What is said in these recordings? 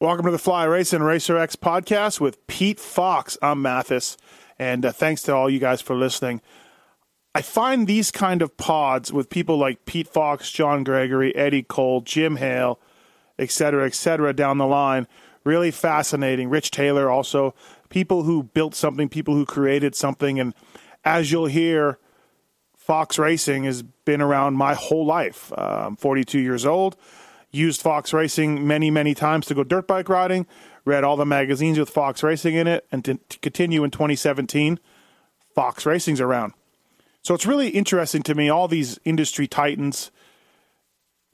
Welcome to the Fly Racing Racer X podcast with Pete Fox. I'm Matthes, and uh, thanks to all you guys for listening. I find these kind of pods with people like Pete Fox, John Gregory, Eddie Cole, Jim Hale, etc., cetera, et cetera, down the line really fascinating. Rich Taylor, also people who built something, people who created something, and as you'll hear, Fox Racing has been around my whole life. Uh, I'm 42 years old. Used Fox Racing many, many times to go dirt bike riding. Read all the magazines with Fox Racing in it, and to, to continue in 2017, Fox Racing's around. So it's really interesting to me all these industry titans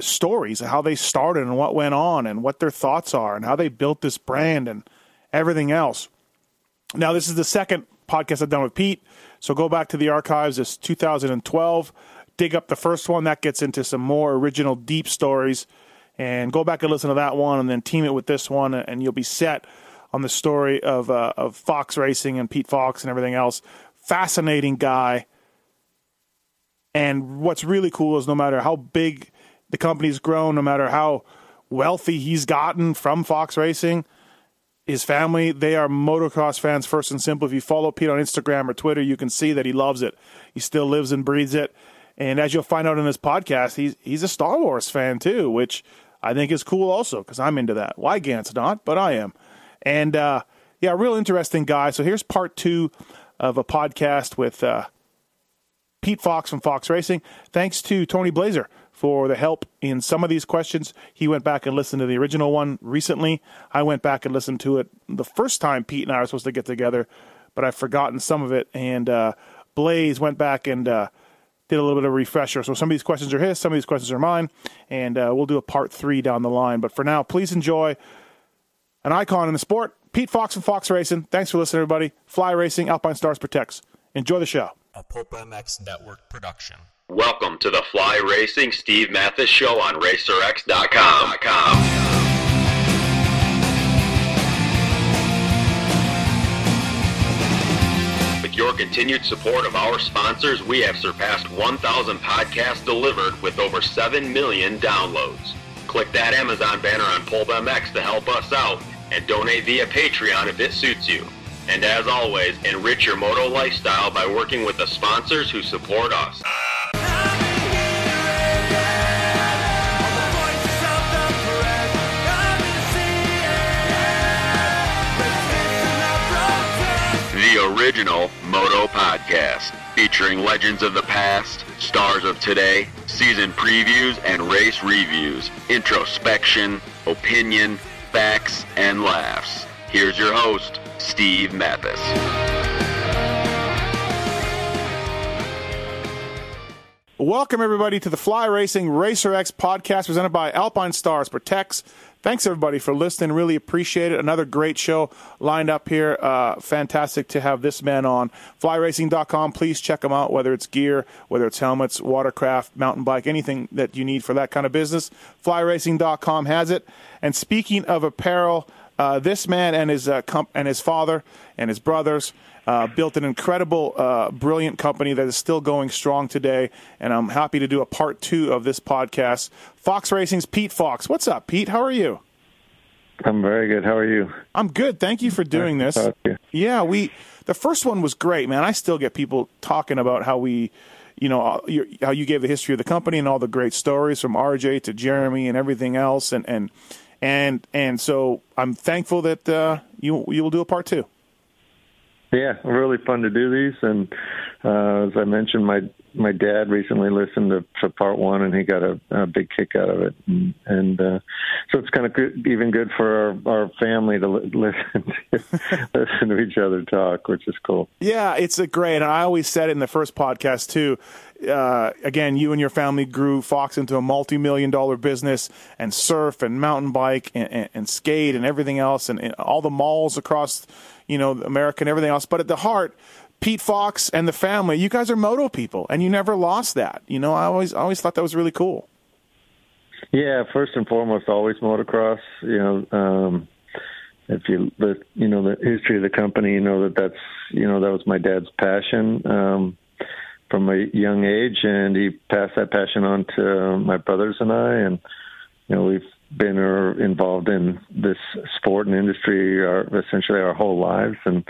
stories how they started and what went on and what their thoughts are and how they built this brand and everything else. Now, this is the second podcast I've done with Pete. So go back to the archives. It's 2012. Dig up the first one. That gets into some more original, deep stories. And go back and listen to that one and then team it with this one, and you'll be set on the story of, uh, of Fox Racing and Pete Fox and everything else. Fascinating guy. And what's really cool is no matter how big the company's grown, no matter how wealthy he's gotten from Fox Racing. His family, they are motocross fans first and simple. If you follow Pete on Instagram or Twitter, you can see that he loves it. He still lives and breathes it. And as you'll find out in this podcast, he's he's a Star Wars fan too, which I think is cool also because I'm into that. Weigandt's not, but I am. And uh, yeah, real interesting guy. So here's part two of a podcast with uh, Pete Fox from Fox Racing. Thanks to Tony Blazier for the help in some of these questions. He went back and listened to the original one recently. I went back and listened to it the first time Pete and I were supposed to get together, but I've forgotten some of it. And uh, Blaze went back and uh, did a little bit of a refresher. So some of these questions are his, some of these questions are mine, and uh, we'll do a part three down the line. But for now, please enjoy an icon in the sport, Pete Fox and Fox Racing. Thanks for listening, everybody. Fly Racing, Alpinestars Protects. Enjoy the show. A Pulp MX Network production. Welcome to the Fly Racing Steve Matthes Show on RacerX.com. With your continued support of our sponsors, we have surpassed 1,000 podcasts delivered with over 7 million downloads. Click that Amazon banner on Pulp MX to help us out and donate via Patreon if it suits you. And as always, enrich your moto lifestyle by working with the sponsors who support us. The original Moto Podcast, featuring legends of the past, stars of today, season previews and race reviews, introspection, opinion, facts, and laughs. Here's your host, Steve Matthes. Welcome, everybody, to the Fly Racing Racer X podcast presented by Alpinestars Protects. Thanks, everybody, for listening. Really appreciate it. Another great show lined up here. Uh, fantastic to have this man on. FlyRacing.com. Please check him out, whether it's gear, whether it's helmets, watercraft, mountain bike, anything that you need for that kind of business. FlyRacing.com has it. And speaking of apparel, uh, this man and his uh, comp- and his father and his brothers uh, built an incredible, uh, brilliant company that is still going strong today. And I'm happy to do a part two of this podcast. Fox Racing's Pete Fox. What's up, Pete? How are you? I'm very good. How are you? I'm good. Thank you for doing this. Yeah, we the first one was great, man. I still get people talking about how we, you know, how you gave the history of the company and all the great stories from RJ to Jeremy and everything else, and and and and so I'm thankful that uh, you you will do a part two. Yeah, really fun to do these, and uh, as I mentioned, my my dad recently listened to, to part one, and he got a, a big kick out of it, and, and uh, so it's kind of good, even good for our, our family to li- listen to, listen to each other talk, which is cool. Yeah, it's a great. And I always said it in the first podcast too. Uh, again, you and your family grew Fox into a multi-million dollar business, and surf and mountain bike and, and, and skate and everything else, and, and all the malls across you know America and everything else. But at the heart, Pete Fox and the family, you guys are moto people, and you never lost that. You know, I always always thought that was really cool. Yeah, first and foremost, always motocross. You know, um, if you the you know the history of the company, you know that that's you know that was my dad's passion um, from a young age, and he passed that passion on to my brothers and I, and you know we've been or involved in this sport and industry our essentially our whole lives, and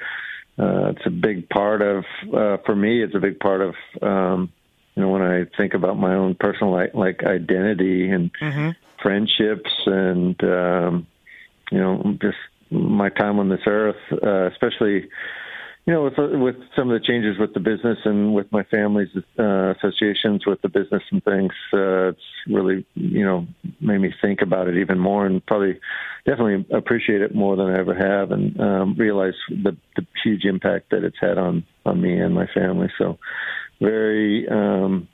uh, it's a big part of uh, for me. It's a big part of um, you know when I think about my own personal like, like identity and mm-hmm. friendships and um, you know just my time on this earth, uh, especially you know, with with some of the changes with the business and with my family's uh, associations with the business and things, uh, it's really you know made me think about it even more and probably definitely appreciate it more than I ever have and um, realize the, the huge impact that it's had on on me and my family. So very um,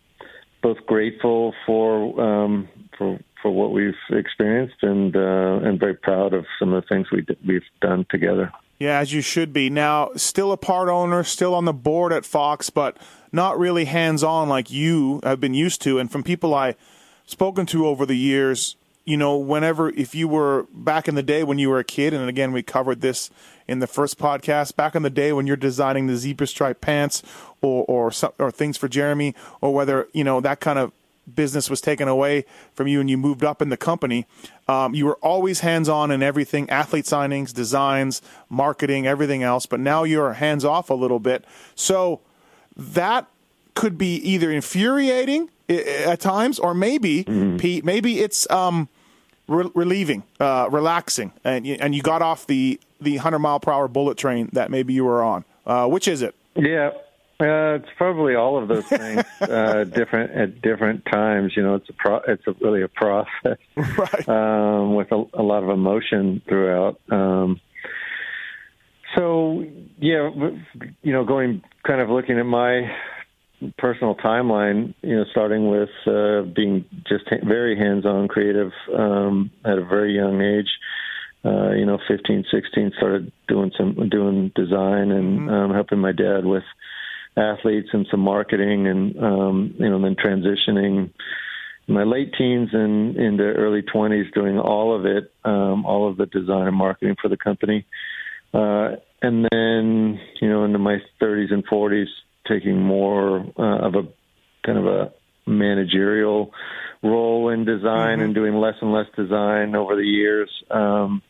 both grateful for um, for for what we've experienced and uh, and very proud of some of the things we we've done together. Yeah, as you should be. Now, still a part owner, still on the board at Fox, but not really hands on like you have been used to. And from people I've spoken to over the years, you know, whenever if you were back in the day when you were a kid, and again we covered this in the first podcast, back in the day when you're designing the zebra stripe pants or or or things for Jeremy, or whether you know that kind of business was taken away from you and you moved up in the company, um, you were always hands on in everything athlete signings, designs, marketing, everything else. But now you're hands off a little bit. So that could be either infuriating at times or maybe, mm-hmm. Pete, maybe it's. Um, re- relieving, uh, relaxing, and you, and you got off the the hundred mile per hour bullet train that maybe you were on. Uh, which is it? Yeah, uh, it's probably all of those things, uh, different at different times. You know, it's a pro- it's a, really a process, right? Um, with a, a, lot of emotion throughout. Um, so yeah, you know, going kind of looking at my personal timeline, you know, starting with uh, being just very hands-on creative um, at a very young age. Uh, you know, 15, 16, started doing some doing design and mm-hmm. um, helping my dad with athletes and some marketing, and um, you know, then transitioning in my late teens and into early 20s, doing all of it, um, all of the design and marketing for the company. Uh, and then, you know, into my 30s and 40s, taking more uh, of a kind of a managerial role in design mm-hmm. and doing less and less design over the years. Um,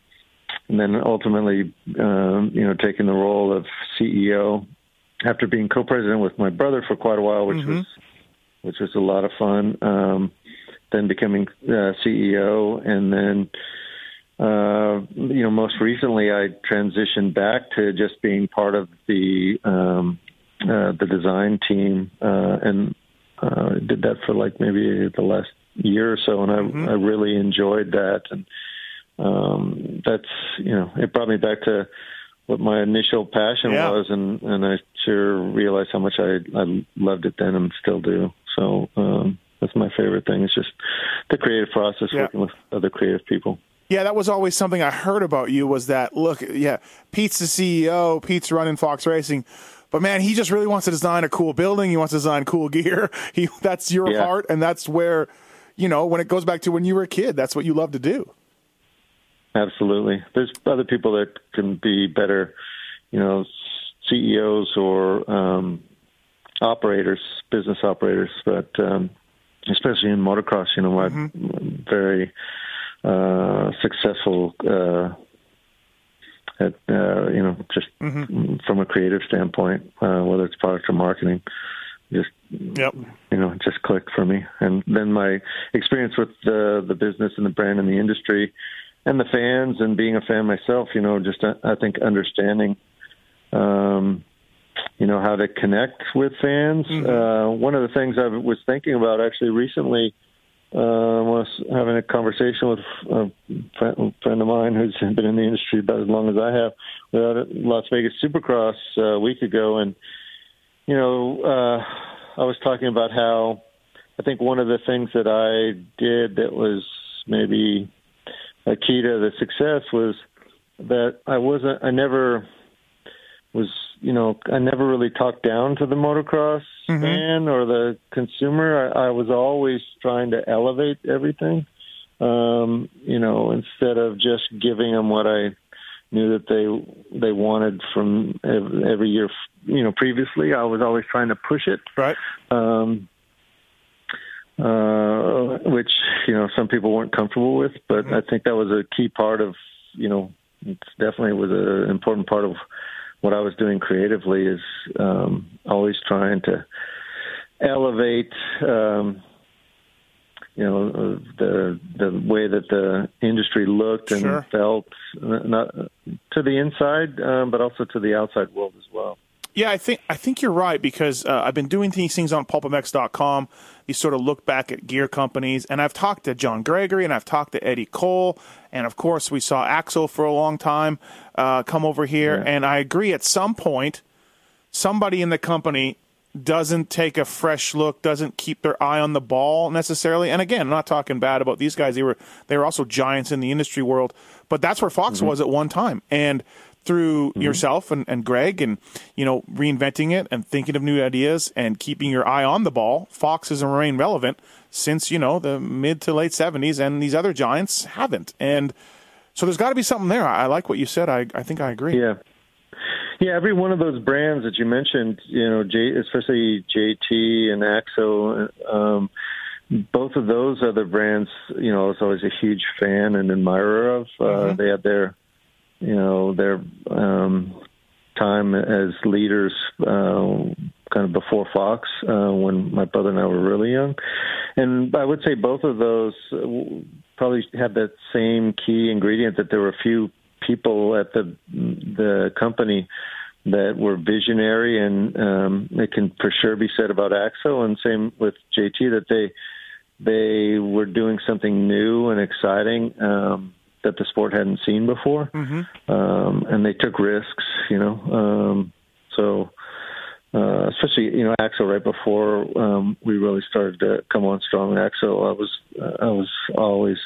and then ultimately, um, you know, taking the role of CEO after being co-president with my brother for quite a while, which mm-hmm. was which was a lot of fun. Um, then becoming uh, CEO, and then uh, you know most recently I transitioned back to just being part of the um, uh, the design team, uh, and uh, did that for like maybe the last year or so, and I, mm-hmm. I really enjoyed that, and um, that's you know it brought me back to what my initial passion yeah. was, and and I sure realized how much I I loved it then and still do. So um, that's my favorite thing. It's just the creative process, yeah. working with other creative people. Yeah, that was always something I heard about you was that look, yeah, Pete's the CEO, Pete's running Fox Racing, but man, he just really wants to design a cool building. He wants to design cool gear. He that's your yeah. heart, and that's where, you know, when it goes back to when you were a kid, that's what you love to do. Absolutely. There's other people that can be better, you know, CEOs or um, operators, business operators, but um, especially in motocross, you know, mm-hmm. very uh, successful uh, at, uh, you know, just mm-hmm. from a creative standpoint, uh, whether it's product or marketing. Just yep. you know, just clicked for me. And then my experience with the the business and the brand and the industry, and the fans and being a fan myself, you know, just uh, I think understanding, um, you know, how to connect with fans. Mm-hmm. Uh, one of the things I was thinking about actually recently uh, was having a conversation with a friend, friend of mine who's been in the industry about as long as I have. We were at Las Vegas Supercross uh, a week ago, and you know, uh, I was talking about how I think one of the things that I did that was maybe a key to the success was that I wasn't, I never was, you know, I never really talked down to the motocross mm-hmm. fan or the consumer. I, I was always trying to elevate everything, um, you know, instead of just giving them what I knew that they they wanted from every year, you know, previously. I was always trying to push it. Right. Um, uh, which you know some people weren't comfortable with. But mm-hmm. I think that was a key part of you know it definitely was an important part of what I was doing creatively is um, always trying to elevate. Um, you know the the way that the industry looked and sure. felt, not to the inside, um, but also to the outside world as well. Yeah, I think I think you're right because uh, I've been doing these things on pulpmx.com. You sort of look back at gear companies, and I've talked to John Gregory and I've talked to Eddie Cole, and of course we saw Axel for a long time uh, come over here, yeah. and I agree. At some point, somebody in the company doesn't take a fresh look, doesn't keep their eye on the ball necessarily. And again, I'm not talking bad about these guys; they were they were also giants in the industry world, but that's where Fox mm-hmm. was at one time, and through mm-hmm. yourself and, and Greg and, you know, reinventing it and thinking of new ideas and keeping your eye on the ball, Fox has remained relevant since, you know, the mid to late 70s, and these other giants haven't. And so there's got to be something there. I, I like what you said. I, I think I agree. Yeah. Yeah, every one of those brands that you mentioned, you know, J, especially JT and AXO, um, both of those other brands, you know, I was always a huge fan and admirer of. Uh, mm-hmm. They had their you know their um, time as leaders uh, kind of before Fox uh, when my brother and I were really young, and I would say both of those uh, probably had that same key ingredient that there were a few people at the the company that were visionary, and um, it can for sure be said about Axo, and same with JT that they they were doing something new and exciting. Um, that the sport hadn't seen before, mm-hmm. um, and they took risks. You know, um, so uh, especially you know Axo right before um, we really started to come on strong. Axo, I was uh, I was always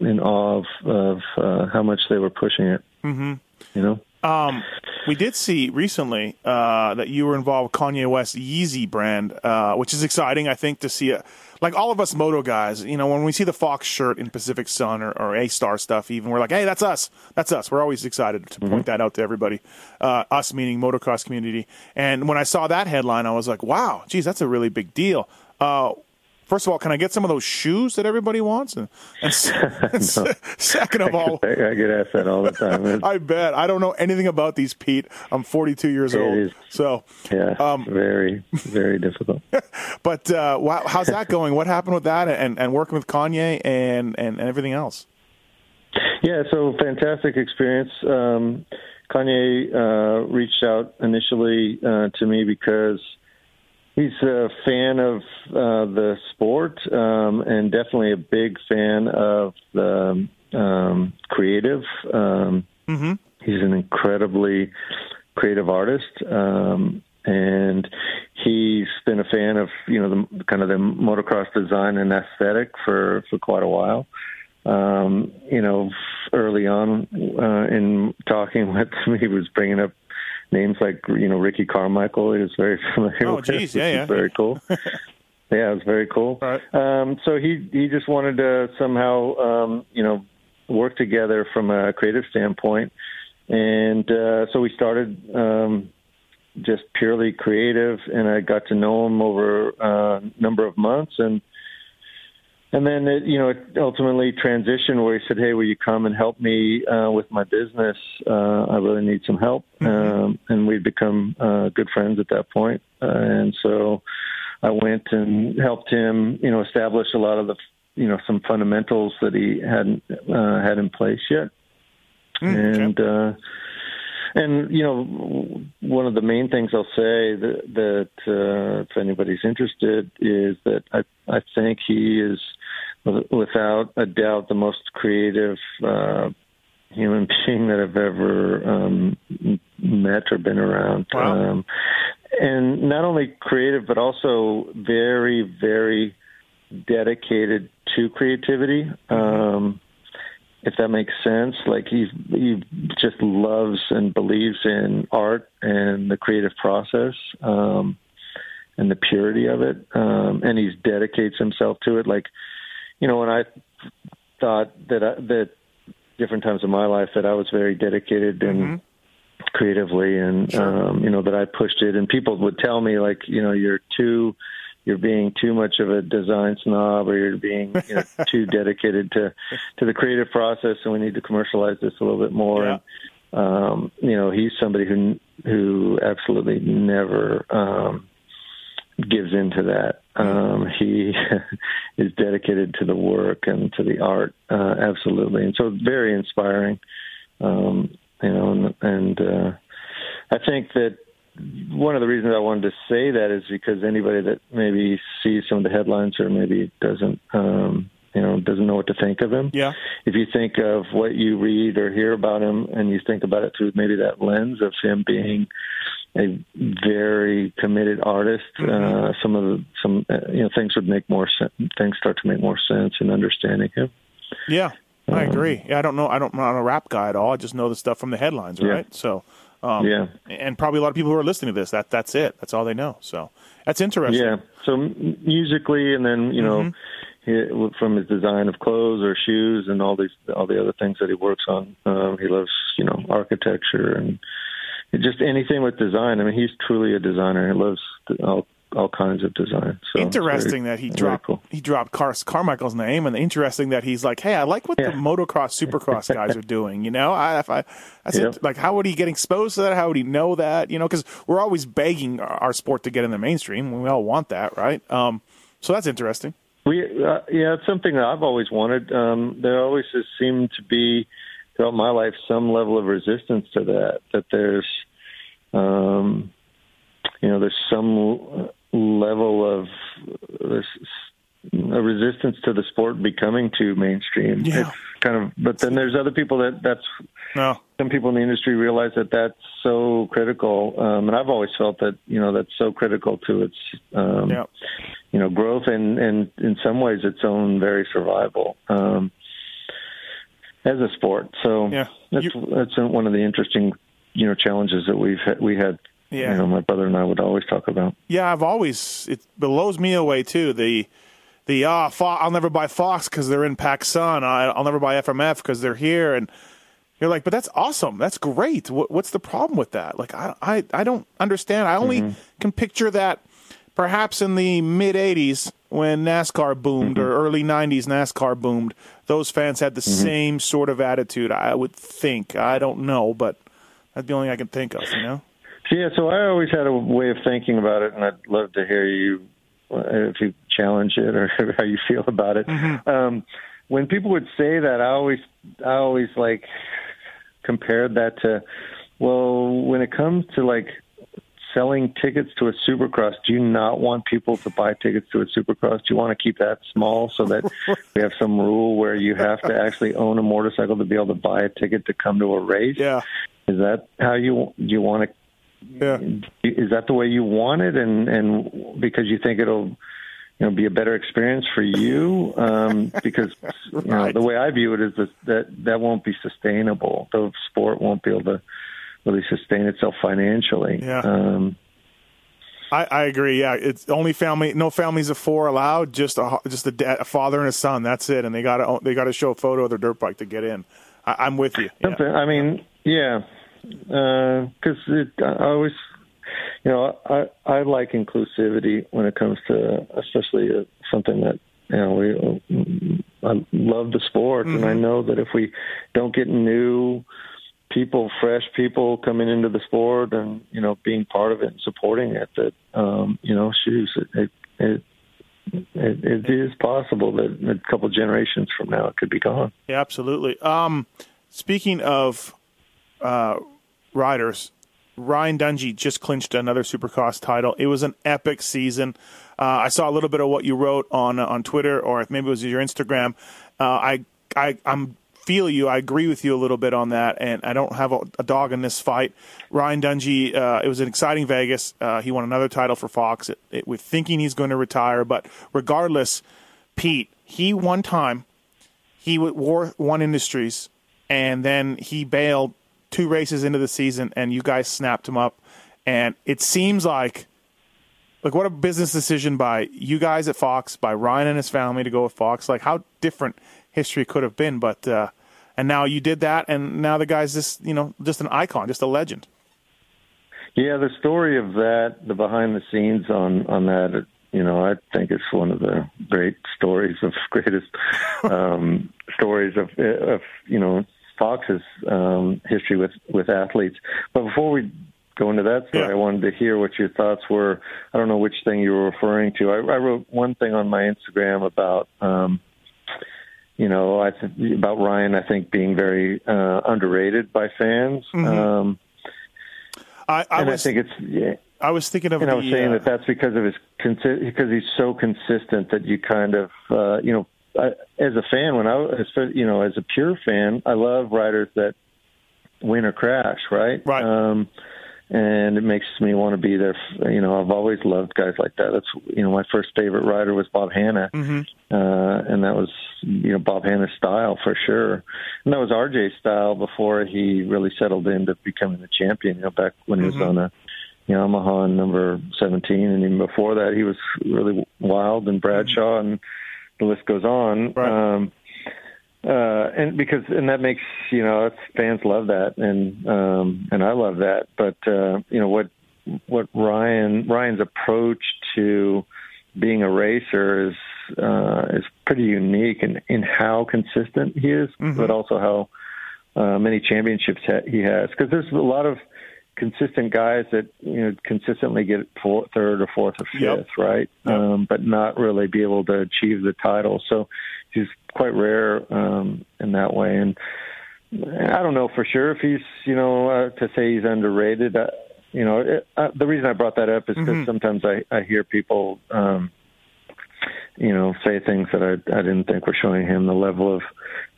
in awe of, of uh, how much they were pushing it. Mm-hmm. You know. Um, we did see recently uh, that you were involved with Kanye West Yeezy brand, uh, which is exciting. I think to see a like all of us moto guys, you know, when we see the Fox shirt in Pacific Sun or, or A Star stuff, even we're like, hey, that's us, that's us. We're always excited to point mm-hmm. that out to everybody. Uh, us meaning motocross community. And when I saw that headline, I was like, wow, geez, that's a really big deal. First of all, can I get some of those shoes that everybody wants? And, and, and second of all, I, get asked that all the time. I bet I don't know anything about these, Pete. I'm 42 years it old, is, so yeah, um, very very difficult. but uh, wow, how's that going? What happened with that, and, and working with Kanye and, and, and everything else? Yeah, so fantastic experience. Um, Kanye uh, reached out initially uh, to me because He's a fan of uh, the sport um, and definitely a big fan of the um, creative. Um, mm-hmm. He's an incredibly creative artist, um, and he's been a fan of you know the kind of the motocross design and aesthetic for for quite a while. Um, you know, early on uh, in talking with me, he was bringing up names like you know Ricky Carmichael is very familiar oh, with. Geez, yeah, yeah. Very cool. yeah, it was very cool. Right. Um, so he he just wanted to somehow um, you know work together from a creative standpoint, and uh, so we started um, just purely creative, and I got to know him over a number of months, and and then it, you know it ultimately transitioned where he said, "Hey, will you come and help me uh, with my business? Uh, I really need some help." Mm-hmm. Um, and we'd become uh, good friends at that point. Uh, and so I went and helped him, you know, establish a lot of the, you know, some fundamentals that he hadn't uh, had in place yet. Mm, and uh, and you know, one of the main things I'll say that, that uh, if anybody's interested is that I I think he is without a doubt the most creative uh, human being that I've ever um, met or been around. Wow. Um, and not only creative, but also very, very dedicated to creativity. Um, if that makes sense, like he he just loves and believes in art and the creative process um, and the purity of it, um, and he dedicates himself to it. Like you know, when I thought that I, that different times in my life that I was very dedicated and mm-hmm. creatively, and sure. um, you know that I pushed it, and people would tell me like, you know, you're too you're being too much of a design snob or you're being you know, too dedicated to to the creative process and we need to commercialize this a little bit more Yeah. and um you know he's somebody who who absolutely never um gives into that. Um he is dedicated to the work and to the art uh absolutely. And so very inspiring um you know and, and uh i think that one of the reasons I wanted to say that is because anybody that maybe sees some of the headlines or maybe doesn't, um, you know, doesn't know what to think of him. Yeah. If you think of what you read or hear about him, and you think about it through maybe that lens of him being a very committed artist, uh, some of the some uh, you know things would make more sense. Things start to make more sense in understanding him. Yeah, I Um, agree. Yeah, I don't know. I don't, I'm not a rap guy at all. I just know the stuff from the headlines, Yeah. right? So, um, yeah. and probably a lot of people who are listening to this, that that's it. That's all they know. So that's interesting. Yeah. So musically, and then you know, he, from his design of clothes or shoes and all these all the other things that he works on, um, he loves you know architecture and just anything with design. I mean, he's truly a designer. He loves all all kinds of design. So interesting very- that he dropped cool. he dropped Car- Carmichael's name, and interesting that he's like, hey, I like what the motocross, supercross guys are doing. You know, I, if I, I said, Yep. like, how would he get exposed to that? How would he know that? You know, because we're always begging our, our sport to get in the mainstream. We all want that, right? Um, so that's interesting. We uh, yeah, it's something that I've always wanted. Um, there always has seemed to be throughout my life some level of resistance to that. That there's, um, you know, there's some level of there's a resistance to the sport becoming too mainstream. Yeah. It's kind of, but then there's other people that that's No, some people in the industry realize that that's so critical, um, and I've always felt that you know that's so critical to its um, yeah, you know growth and and in some ways its own very survival um, as a sport. So Yeah. that's that's one of the interesting you know challenges that we've had, we had. Yeah. You know, my brother and I would always talk about. yeah. I've always it blows me away too. The the ah, Fo- I'll never buy Fox because they're in Pac Sun. I- I'll never buy FMF because they're here, and you're like, but that's awesome. That's great. What, what's the problem with that? Like, I I, I don't understand. I only can picture that perhaps in the mid '80s when NASCAR boomed or early '90s NASCAR boomed. Those fans had the same sort of attitude. I would think. I don't know, but that's the only thing I can think of. You know. Yeah, so I always had a way of thinking about it, and I'd love to hear you uh, if you challenge it or how you feel about it. Um, when people would say that, I always, I always like compared that to, well, when it comes to like selling tickets to a supercross, do you not want people to buy tickets to a supercross? Do you want to keep that small so that we have some rule where you have to actually own a motorcycle to be able to buy a ticket to come to a race? Yeah. Is that how you do you want to Yeah. is that the way you want it and and because you think it'll you know be a better experience for you um because you know the way i view it is that that that won't be sustainable the sport won't be able to really sustain itself financially Yeah. um I, I agree. Yeah, it's only family, no families of four allowed. Just a just a, dad, a father and a son. That's it. And they got to they got to show a photo of their dirt bike to get in. I, I'm with you. Yeah. I mean, yeah, because it I always, you know, I I like inclusivity when it comes to especially uh, something that you know we I love the sport, and I know that if we don't get new people, fresh people coming into the sport, and you know, being part of it and supporting it, that um, you know, shoes it. it, it it, it is possible that a couple generations from now it could be gone. Yeah, absolutely. Um, speaking of uh, riders, Ryan Dungey just clinched another Supercross title. It was an epic season. Uh, I saw a little bit of what you wrote on uh, on Twitter, or maybe it was your Instagram. Uh, I I I'm feel you. I agree with you a little bit on that, and I don't have a, a dog in this fight. Ryan Dungey, uh, it was an exciting Vegas. Uh, he won another title for Fox. It, it, we're thinking he's going to retire, but regardless, Pete, he one time he wore one industries and then he bailed two races into the season and you guys snapped him up. And it seems like like what a business decision by you guys at Fox by Ryan and his family to go with Fox. Like how different history could have been but uh and now you did that and now the guy's just you know just an icon just a legend. Yeah, the story of that, the behind the scenes on on that, you know, I think it's one of the great stories of greatest um, stories of of you know Fox's um, history with with athletes. But before we go into that story, Yeah. I wanted to hear what your thoughts were. I don't know which thing you were referring to. I, I wrote one thing on my Instagram about. Um, you know, I th- about Ryan. I think being very uh, underrated by fans. Um, I, I and was I think it's yeah, I was thinking of and I was saying uh, that that's because of his because he's so consistent that you kind of uh, you know I, as a fan when I was, you know as a pure fan I love riders that win or crash right Right. um, and it makes me want to be there you know I've always loved guys like that that's you know my first favorite rider was Bob Hannah Mm-hmm. uh, and that was you know Bob Hannah's style for sure and that was RJ's style before he really settled into becoming the champion you know back when he was Mm-hmm. on a Yamaha number 17, and even before that, he was really wild and Bradshaw, and the list goes on. Right. Um, uh, and because and that makes you know fans love that, and um, and I love that. But uh, you know what what Ryan Ryan's approach to being a racer is uh, is pretty unique in in how consistent he is, but also how uh, many championships ha- he has. Because there's a lot of consistent guys that you know consistently get four, third or fourth or fifth, Yep. right? Yep. Um, but not really be able to achieve the title. So he's quite rare um, in that way. And I don't know for sure if he's you know uh, to say he's underrated. Uh, you know, it, uh, the reason I brought that up is because sometimes I, I hear people. Um, you know, say things that I, I didn't think were showing him the level of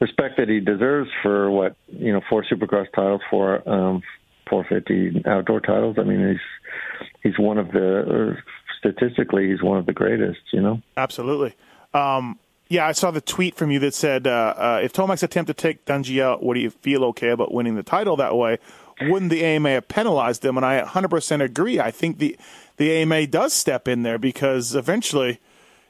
respect that he deserves for what you know four Supercross titles, four um, 450 outdoor titles. I mean, he's he's one of the statistically he's one of the greatest. You know. Absolutely. Um, yeah, I saw the tweet from you that said, uh, uh, if Tomac's attempt to take Dungey out, would you feel okay about winning the title that way? Wouldn't the AMA have penalized him? And I 100% agree. I think the, the AMA does step in there because eventually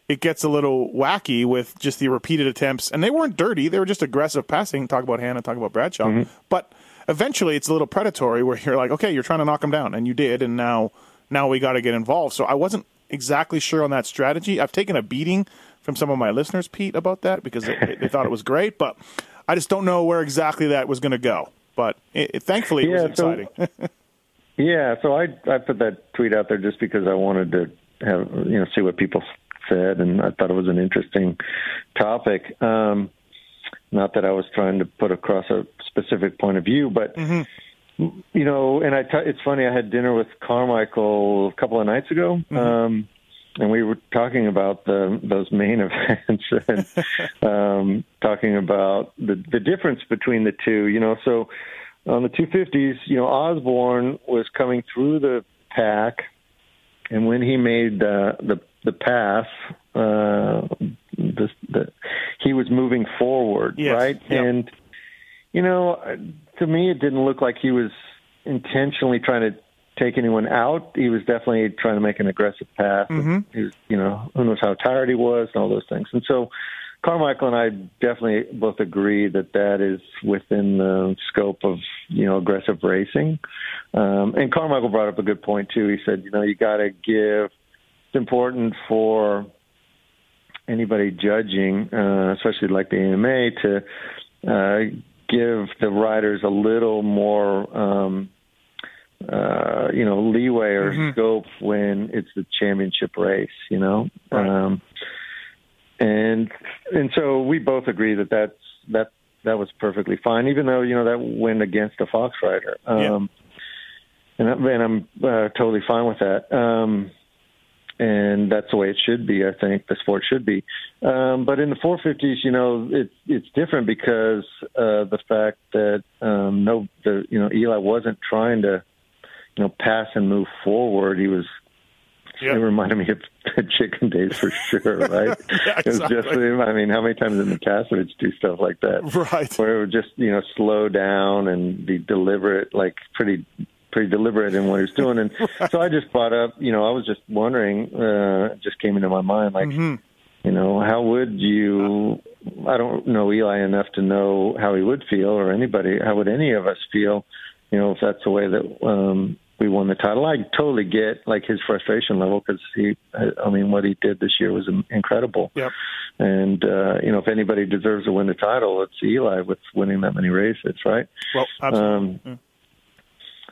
it gets a little wacky with just the repeated attempts. And they weren't dirty, they were just aggressive passing. Talk about Hannah, talk about Bradshaw. But eventually it's a little predatory where you're like, okay, you're trying to knock him down. And you did. And now, now we got to get involved. So I wasn't exactly sure on that strategy. I've taken a beating from some of my listeners, Pete, about that because they, they thought it was great, but I just don't know where exactly that was going to go. But it, it, thankfully, it was Yeah, so- exciting. Yeah, so I I put that tweet out there just because I wanted to have you know see what people said, and I thought it was an interesting topic. Um, not that I was trying to put across a specific point of view, but you know, and I t- it's funny. I had dinner with Carmichael a couple of nights ago. Um, and we were talking about the those main events and um, talking about the the difference between the two. You know, so on the 250s, you know, Osborne was coming through the pack, and when he made the the, the pass, uh, the, the, he was moving forward, Yes, right? yep. And you know, to me, it didn't look like he was intentionally trying to take anyone out. He was definitely trying to make an aggressive pass. He was, you know, who knows how tired he was and all those things. And so Carmichael and I definitely both agree that that is within the scope of, you know, aggressive racing. Um, and Carmichael brought up a good point too. He said, you know, you got to give, it's important for anybody judging, uh, especially like the AMA, to uh, give the riders a little more, um, uh, you know, leeway or scope when it's the championship race. You know, Right. um, and and so we both agree that that's that that was perfectly fine, even though you know that went against a Fox rider. Um, Yeah. And, I- and I'm uh, totally fine with that. Um, and that's the way it should be. I think the sport should be. Um, but in the 450s, you know, it's it's different because uh, the fact that um, no, the you know Eli wasn't trying to, you know, pass and move forward. He was. Yeah. It reminded me of the chicken days for sure, right? Yeah, It was just. exactly. I mean, how many times in the Kasovich do stuff like that? right. where it would just you know slow down and be deliberate, like pretty pretty deliberate in what he was doing. And so I just brought up, you know, I was just wondering, uh, just came into my mind, like, Mm-hmm. you know, how would you? I don't know Eli enough to know how he would feel, or anybody. How would any of us feel? You know, if that's the way that um, we won the title. I totally get like his frustration level because he, I mean, what he did this year was incredible. Yep. And uh, you know, if anybody deserves to win the title, it's Eli with winning that many races, right? Well, absolutely. Um,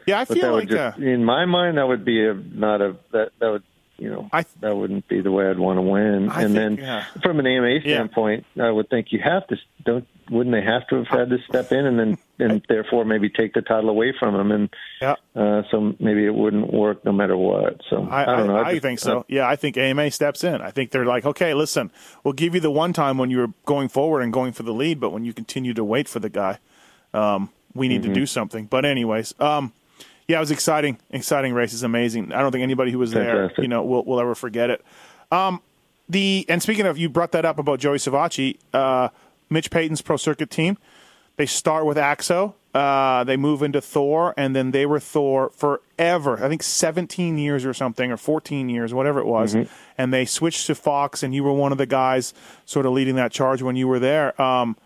yeah, I feel like just, uh, in my mind that would be a not a that that would you know I, that wouldn't be the way I'd want to win. I and think, then yeah. from an AMA standpoint, yeah. I would think you have to don't wouldn't they have to have had to step in and then and therefore maybe take the title away from him and yeah. uh, so maybe it wouldn't work no matter what. So I, I don't know. I, I just, think so. Uh, yeah, I think AMA steps in. I think they're like, okay, listen, we'll give you the one time when you're going forward and going for the lead, but when you continue to wait for the guy, um, we need mm-hmm. to do something. But anyways, um, yeah, it was exciting. Exciting race is amazing. I don't think anybody who was Fantastic. there, you know, will will ever forget it. Um, the and speaking of, you brought that up about Joey Savatgy, uh, Mitch Payton's pro circuit team. They start with AXO. Uh, they move into Thor, and then they were Thor forever. I think 17 years or something, or 14 years, whatever it was. Mm-hmm. And they switched to Fox, and you were one of the guys sort of leading that charge when you were there. Um,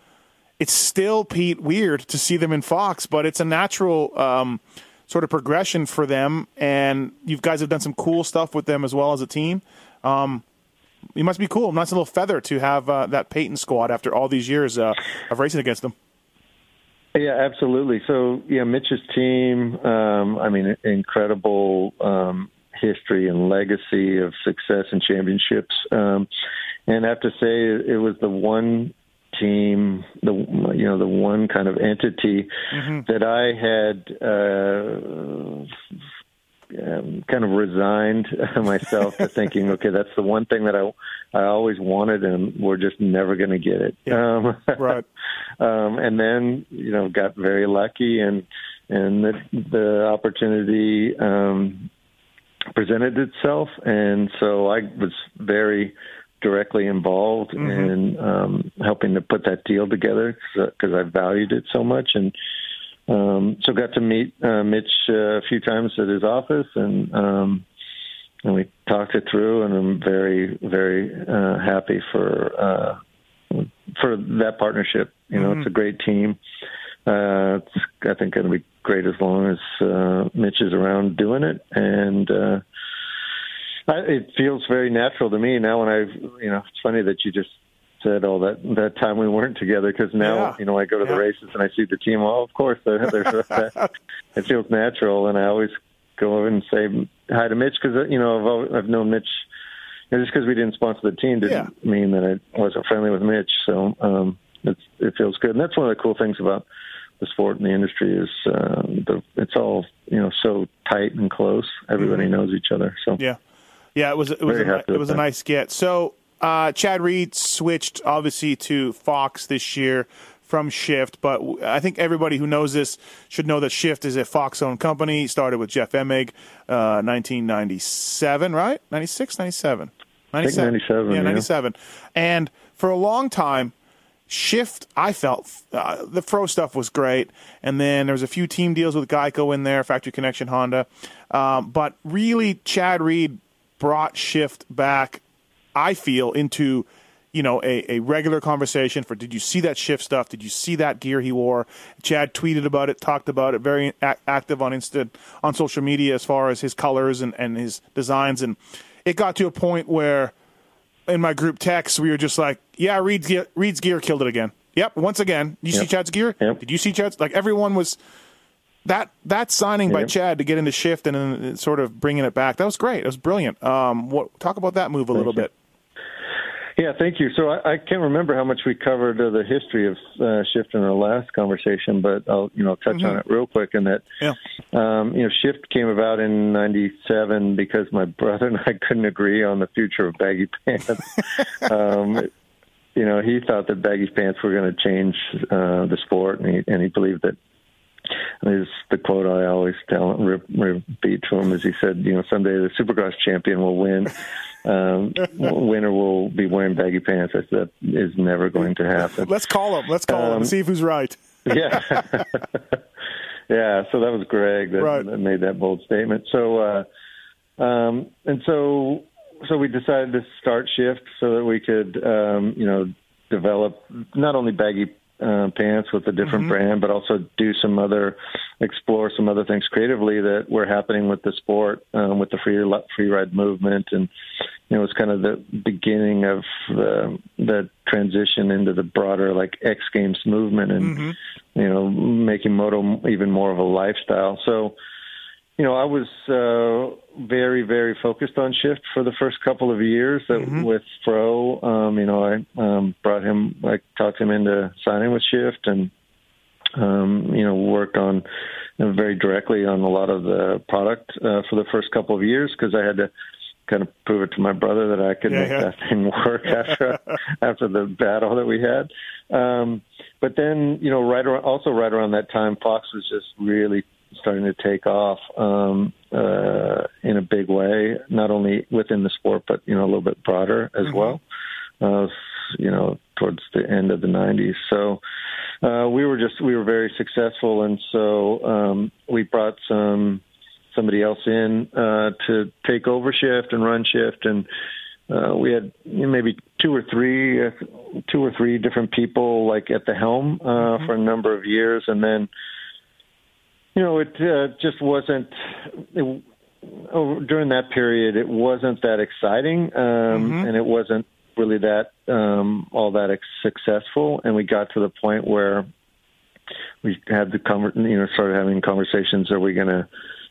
it's still Pete weird to see them in Fox, but it's a natural um, sort of progression for them. And you guys have done some cool stuff with them as well as a team. Um, it must be cool. Nice little feather to have uh, that Payton squad after all these years uh, of racing against them. Yeah, absolutely. So, yeah, Mitch's team, um, I mean, incredible um, history and legacy of success and championships. Um, and I have to say, it was the one team, the you know the one kind of entity mm-hmm. that I had uh, um, kind of resigned myself to thinking, okay, that's the one thing that I I always wanted, and we're just never going to get it. Yeah. Um, right. um, and then you know got very lucky, and and the the opportunity um, presented itself, and so I was very directly involved mm-hmm. in um, helping to put that deal together because I valued it so much, and um, so got to meet uh, Mitch uh, a few times at his office, and um, and we talked it through, and I'm very very uh, happy for uh, for that partnership. You know, mm-hmm. it's a great team. Uh, it's I think going to be great as long as uh, Mitch is around doing it, and uh, I, it feels very natural to me now. When I, you know, it's funny that you just said all that that time we weren't together because now Yeah. you know I go to Yeah. the races and I see the team. Well, of course, there's that. it feels natural, and I always go over and say hi to Mitch because you know I've always, I've known Mitch. You know, just because we didn't sponsor the team didn't mean that I wasn't friendly with Mitch. So um, it's, it feels good, and that's one of the cool things about the sport and the industry is uh, the, it's all you know so tight and close. Everybody knows each other. So Mm-hmm. Yeah, yeah. It was it was a, it was a that. nice get. So uh, Chad Reed switched obviously to Fox this year from Shift, but I think everybody who knows this should know that Shift is a Fox-owned company. It started with Jeff Emig, uh, 1997, right? 96, 97. I think 97, Yeah, yeah. 97. And for a long time, Shift, I felt uh, the Fro stuff was great, and then there was a few team deals with Geico in there, Factory Connection Honda, um, but really Chad Reed brought Shift back. I feel into you know a, a regular conversation for did you see that Shift stuff? Did you see that gear he wore? Chad tweeted about it, talked about it, very ac- active on Insta on social media as far as his colors and, and his designs, and it got to a point where in my group text, we were just like, "Yeah, Reed's gear, Reed's gear killed it again." Yep, once again. You see Chad's gear? Yep. Did you see Chad's? Like everyone was that that signing by Chad to get into shift and then sort of bringing it back. That was great. It was brilliant. Um, what talk about that move a little you. bit? Yeah, thank you. So I, I can't remember how much we covered of the history of uh, Shift in our last conversation, but I'll you know touch on it real quick. In that, Yeah. um, you know, Shift came about in '97 because my brother and I couldn't agree on the future of baggy pants. um, you know, he thought that baggy pants were going to change uh, the sport, and he and he believed that. Is the quote I always tell re- repeat to him is he said, you know, someday the Supercross champion will win. Um, winner will be wearing baggy pants. I said, that is never going to happen. Let's call him. Let's call him Um, and see if who's right. yeah. yeah, so that was Greg that, Right. that made that bold statement. So uh um and so so we decided to start shift so that we could um, you know, develop not only baggy uh, pants with a different brand, but also do some other explore some other things creatively that were happening with the sport, um, with the free free ride movement, and you know, it was kind of the beginning of the, the transition into the broader like X Games movement, and mm-hmm. you know, making moto even more of a lifestyle. So you know, I was uh, very, very focused on Shift for the first couple of years that, mm-hmm. with Fro. Um, you know, I um, brought him, I talked him into signing with Shift and, um, you know, worked on you know, very directly on a lot of the product uh, for the first couple of years because I had to kind of prove it to my brother that I could yeah, make yeah. that thing work after after the battle that we had. Um, but then, you know, right around, also right around that time, Fox was just really starting to take off um, uh, in a big way, not only within the sport, but you know a little bit broader as mm-hmm. well. Uh, you know, towards the end of the '90s. So uh, we were just we were very successful, and so um, we brought some somebody else in uh, to take over shift and run shift and. Uh, we had maybe two or three, uh, two or three different people like at the helm uh, mm-hmm. for a number of years, and then you know, it uh, just wasn't. It, oh, during that period, it wasn't that exciting, um, mm-hmm. and it wasn't really that um, all that ex- successful. And we got to the point where we had the conver- you know started having conversations. Are we going to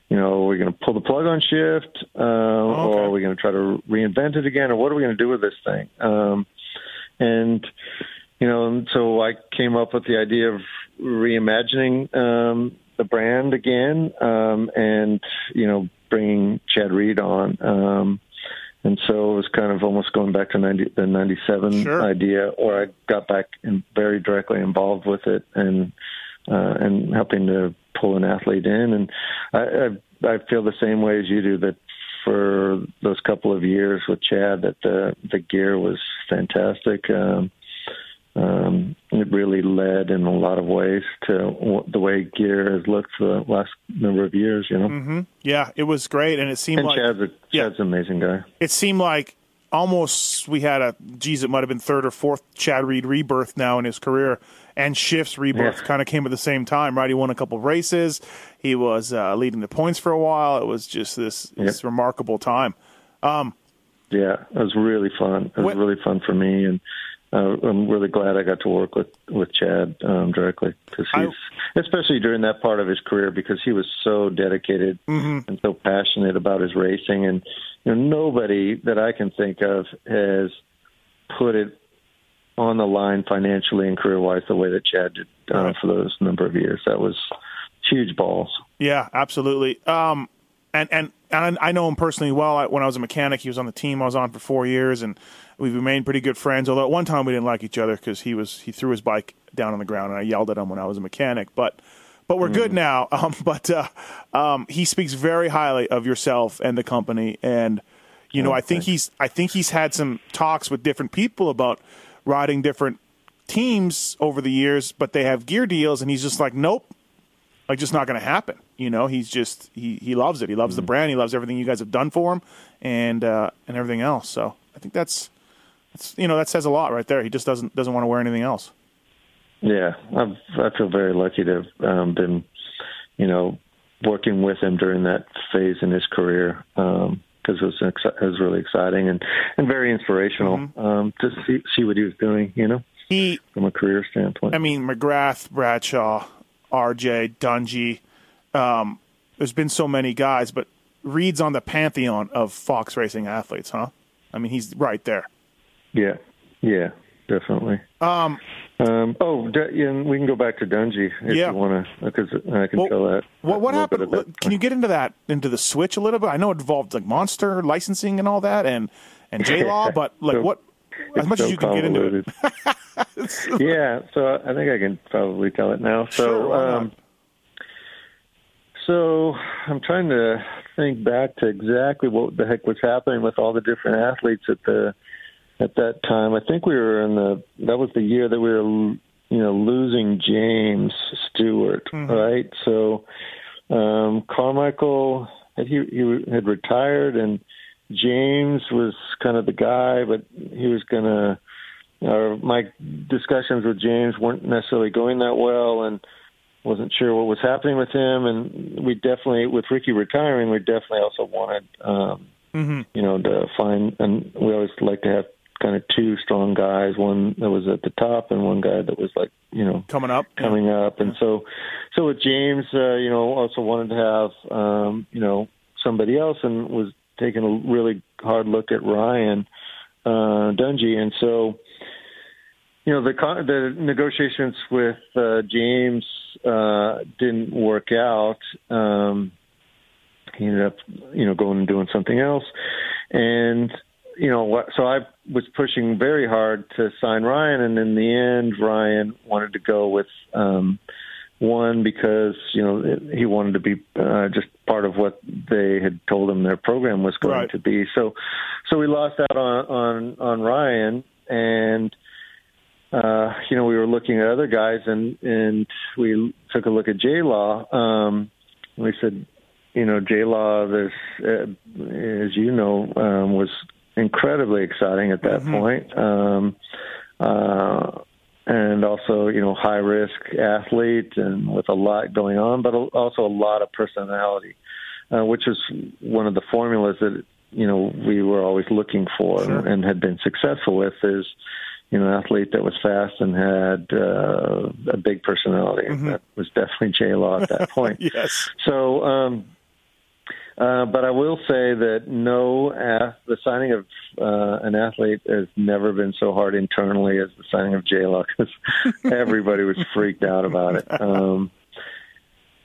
you know, are we going to pull the plug on shift, uh, okay. or are we going to try to reinvent it again, or what are we going to do with this thing? Um, and you know, so I came up with the idea of reimagining um, the brand again, um, and you know, bringing Chad Reed on. Um, and so it was kind of almost going back to 90, the 97 sure. idea, or I got back in, very directly involved with it and, uh, and helping to pull an athlete in. And I, I, I feel the same way as you do that for those couple of years with Chad, that the, the gear was fantastic. Um, um, it really led in a lot of ways to the way gear has looked for the last number of years. You know, mm-hmm. yeah, it was great, and it seemed and like Chad's, a, yeah, Chad's an amazing guy. It seemed like almost we had a geez, it might have been third or fourth Chad Reed rebirth now in his career, and Shift's rebirth yeah. kind of came at the same time. Right, he won a couple of races. He was uh, leading the points for a while. It was just this, yep. this remarkable time. Um, yeah, it was really fun. It was what, really fun for me, and uh, I'm really glad I got to work with with Chad um, directly because he's I, especially during that part of his career because he was so dedicated mm-hmm. and so passionate about his racing and you know nobody that I can think of has put it on the line financially and career wise the way that Chad did uh, for those number of years. That was huge balls. Yeah, absolutely. Um, and and and I know him personally well. When I was a mechanic, he was on the team I was on for four years, and We've remained pretty good friends. Although at one time we didn't like each other because he was he threw his bike down on the ground and I yelled at him when I was a mechanic. But but we're mm. good now. Um, but uh, um, he speaks very highly of yourself and the company, and you know oh, I think he's I think he's had some talks with different people about riding different teams over the years, but they have gear deals, and he's just like, nope, like just not going to happen. You know, he's just he he loves it. He loves mm. the brand. He loves everything you guys have done for him, and uh, and everything else. So I think that's it's, you know that says a lot right there. He just doesn't doesn't want to wear anything else. Yeah, I've, I feel very lucky to have um, been, you know, working with him during that phase in his career because um, it was it was really exciting and and very inspirational mm-hmm. um, to see see what he was doing. You know, he from a career standpoint. I mean, McGrath, Bradshaw, R.J., Dungey. Um, there's been so many guys, but Reed's on the pantheon of Fox racing athletes, huh? I mean, he's right there. Yeah, yeah, definitely. Um, um, oh, and we can go back to Dungey if yeah. you want to, because I can well, tell that. What, what happened? Can you get into that into the switch a little bit? I know it involved like monster licensing and all that, and and J Law, but like so, what? As much so as you can get into it. yeah, so I think I can probably tell it now. So, sure, um, so I'm trying to think back to exactly what the heck was happening with all the different athletes at the at that time. I think we were in the that was the year that we were you know losing James Stewart, mm-hmm. right? So um, Carmichael had he, he had retired, and James was kind of the guy, but he was gonna. Uh, my discussions with James weren't necessarily going that well, and wasn't sure what was happening with him, and we definitely, with Ricky retiring, we definitely also wanted, um, Mm-hmm. you know, to find, and we always like to have kind of two strong guys, one that was at the top and one guy that was like, you know, Coming up. coming up. And so, so with James, uh, you know, also wanted to have, um, you know, somebody else and was taking a really hard look at Ryan uh, Dungey. And so, you know, the con- the negotiations with uh, James uh, didn't work out. Um, he ended up, you know, going and doing something else. And you know what? So I was pushing very hard to sign Ryan, and in the end, Ryan wanted to go with um, one because you know he wanted to be uh, just part of what they had told him their program was going Right. to be. So, so we lost out on on on Ryan, and uh, you know we were looking at other guys, and and we took a look at J Law. Um, we said, you know, J Law, this uh, as you know, um, was incredibly exciting at that point. Um, uh, and also, you know, high risk athlete and with a lot going on, but also a lot of personality, uh, which was one of the formulas that, you know, we were always looking for Sure. and had been successful with is, you know, an athlete that was fast and had uh, a big personality. And that was definitely J Law at that point. Yes. So, um, uh, but I will say that no, uh, the signing of uh, an athlete has never been so hard internally as the signing of J Law because everybody was freaked out about it. Um,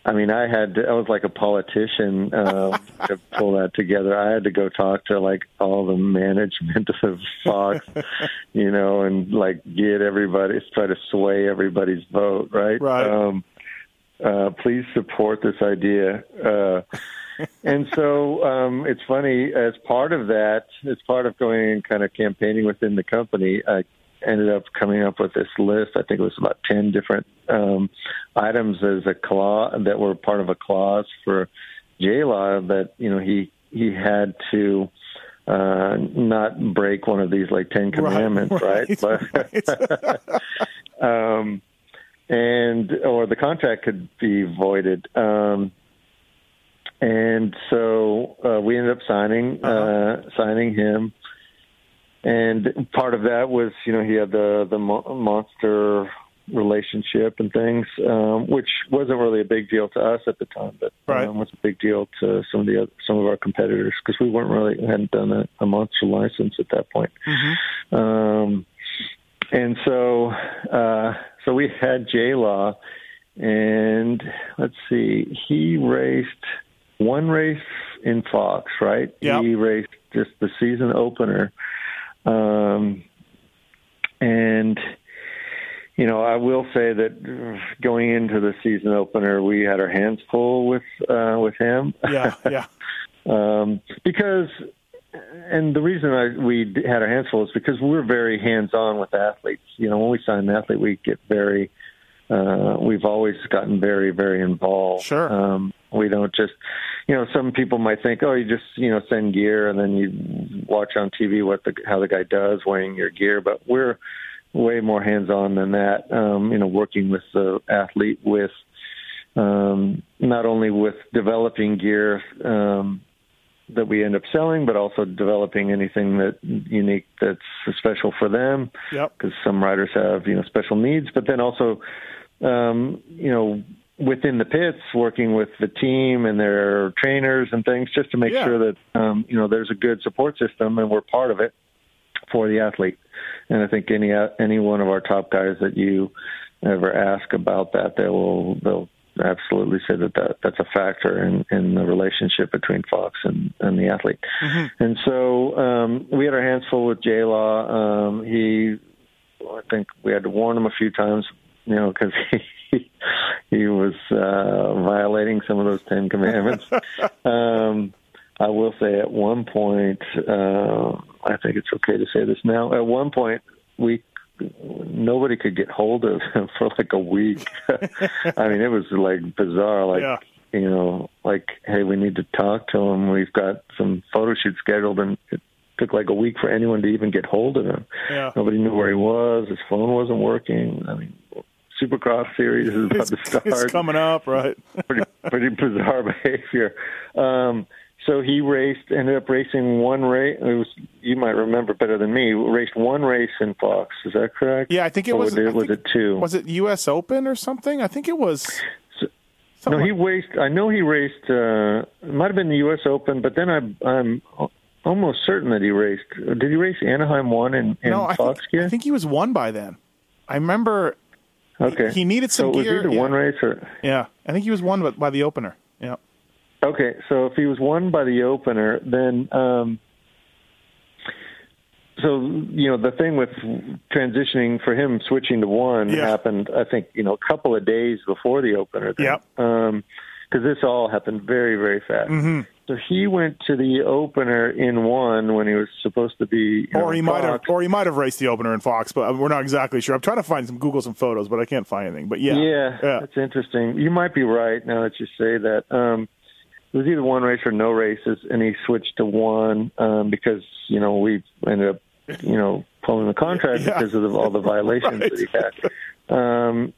I mean, I had to, I was like a politician um, to pull that together. I had to go talk to like all the management of Fox, you know, and like get everybody try to sway everybody's vote, right? Right. Um, uh, please support this idea. Uh, and so um, it's funny, as part of that, as part of going and kind of campaigning within the company, I ended up coming up with this list. I think it was about 10 different um, items as a clause that were part of a clause for J Law that, you know, he, he had to uh, not break one of these like 10 commandments, right? right, But, um, and or the contract could be voided. Um, and so uh, we ended up signing uh, signing him, and part of that was you know he had the the mo- monster relationship and things, um, which wasn't really a big deal to us at the time, but Right. um, was a big deal to some of the other, some of our competitors because we weren't really hadn't done a, a monster license at that point. Um, and so, uh, so we had J Law, and let's see, he raced one race in Fox, right? Yep. He raced just the season opener, um, and you know, I will say that going into the season opener, we had our hands full with uh, with him. Yeah. Yeah. um, because, and the reason I, we had our hands full is because we're very hands-on with athletes. You know, when we sign an athlete, we get very, uh, we've always gotten very, very involved. Sure. Um, we don't just, you know, some people might think, oh, you just, you know, send gear and then you watch on TV what the how the guy does wearing your gear, but we're way more hands-on than that. Um, you know, working with the athlete with um, not only with developing gear um, that we end up selling, but also developing anything that unique that's special for them. Yep. Because some riders have you know special needs, but then also um, you know within the pits, working with the team and their trainers and things, just to make Yeah. sure that um, you know there's a good support system and we're part of it for the athlete. And I think any any one of our top guys that you ever ask about that, they will they'll absolutely say that, that that's a factor in, in the relationship between Fox and, and the athlete. And so um, we had our hands full with J Law. Um, he, I think we had to warn him a few times, you know, because he he was uh, violating some of those Ten Commandments. um, I will say at one point, uh, I think it's okay to say this now. At one point, we nobody could get hold of him for like a week. I mean, it was like bizarre. Like Yeah. you know, like hey, we need to talk to him. We've got some photo shoots scheduled, and it took like a week for anyone to even get hold of him. Yeah. Nobody knew where he was. His phone wasn't working. I mean, Supercross series is about to start. It's coming up, right? pretty pretty bizarre behavior. Um, so he raced, ended up racing one race. It was you might remember better than me. Raced one race in Fox. Is that correct? Yeah, I think it was. Was it, I was think- it two? Was it U.S. Open or something? I think it was. no, something he raced. I know he raced. Uh, it might have been the U.S. Open, but then I, I'm almost certain that he raced. Did he race Anaheim one in, in no, I Fox think, gear? I think he was one by then. I remember. Okay. he needed some so it was gear, either yeah. one race or Yeah, I think he was one by, by the opener. Yeah. Okay, so if he was won by the opener, then um, so you know the thing with transitioning for him switching to one Yeah. happened. I think you know a couple of days before the opener. Then. Yep. Um, because this all happened very very fast. Mm-hmm. So he went to the opener in one when he was supposed to be. Or know, he might have, or he might have raced the opener in Fox, but we're not exactly sure. I'm trying to find some Google some photos, but I can't find anything. But yeah, Yeah, yeah, that's interesting. You might be right now that you say that. Um, it was either one race or no races, and he switched to one um, because you know we ended up you know pulling the contract Yeah. because of the, all the violations that he had. Um,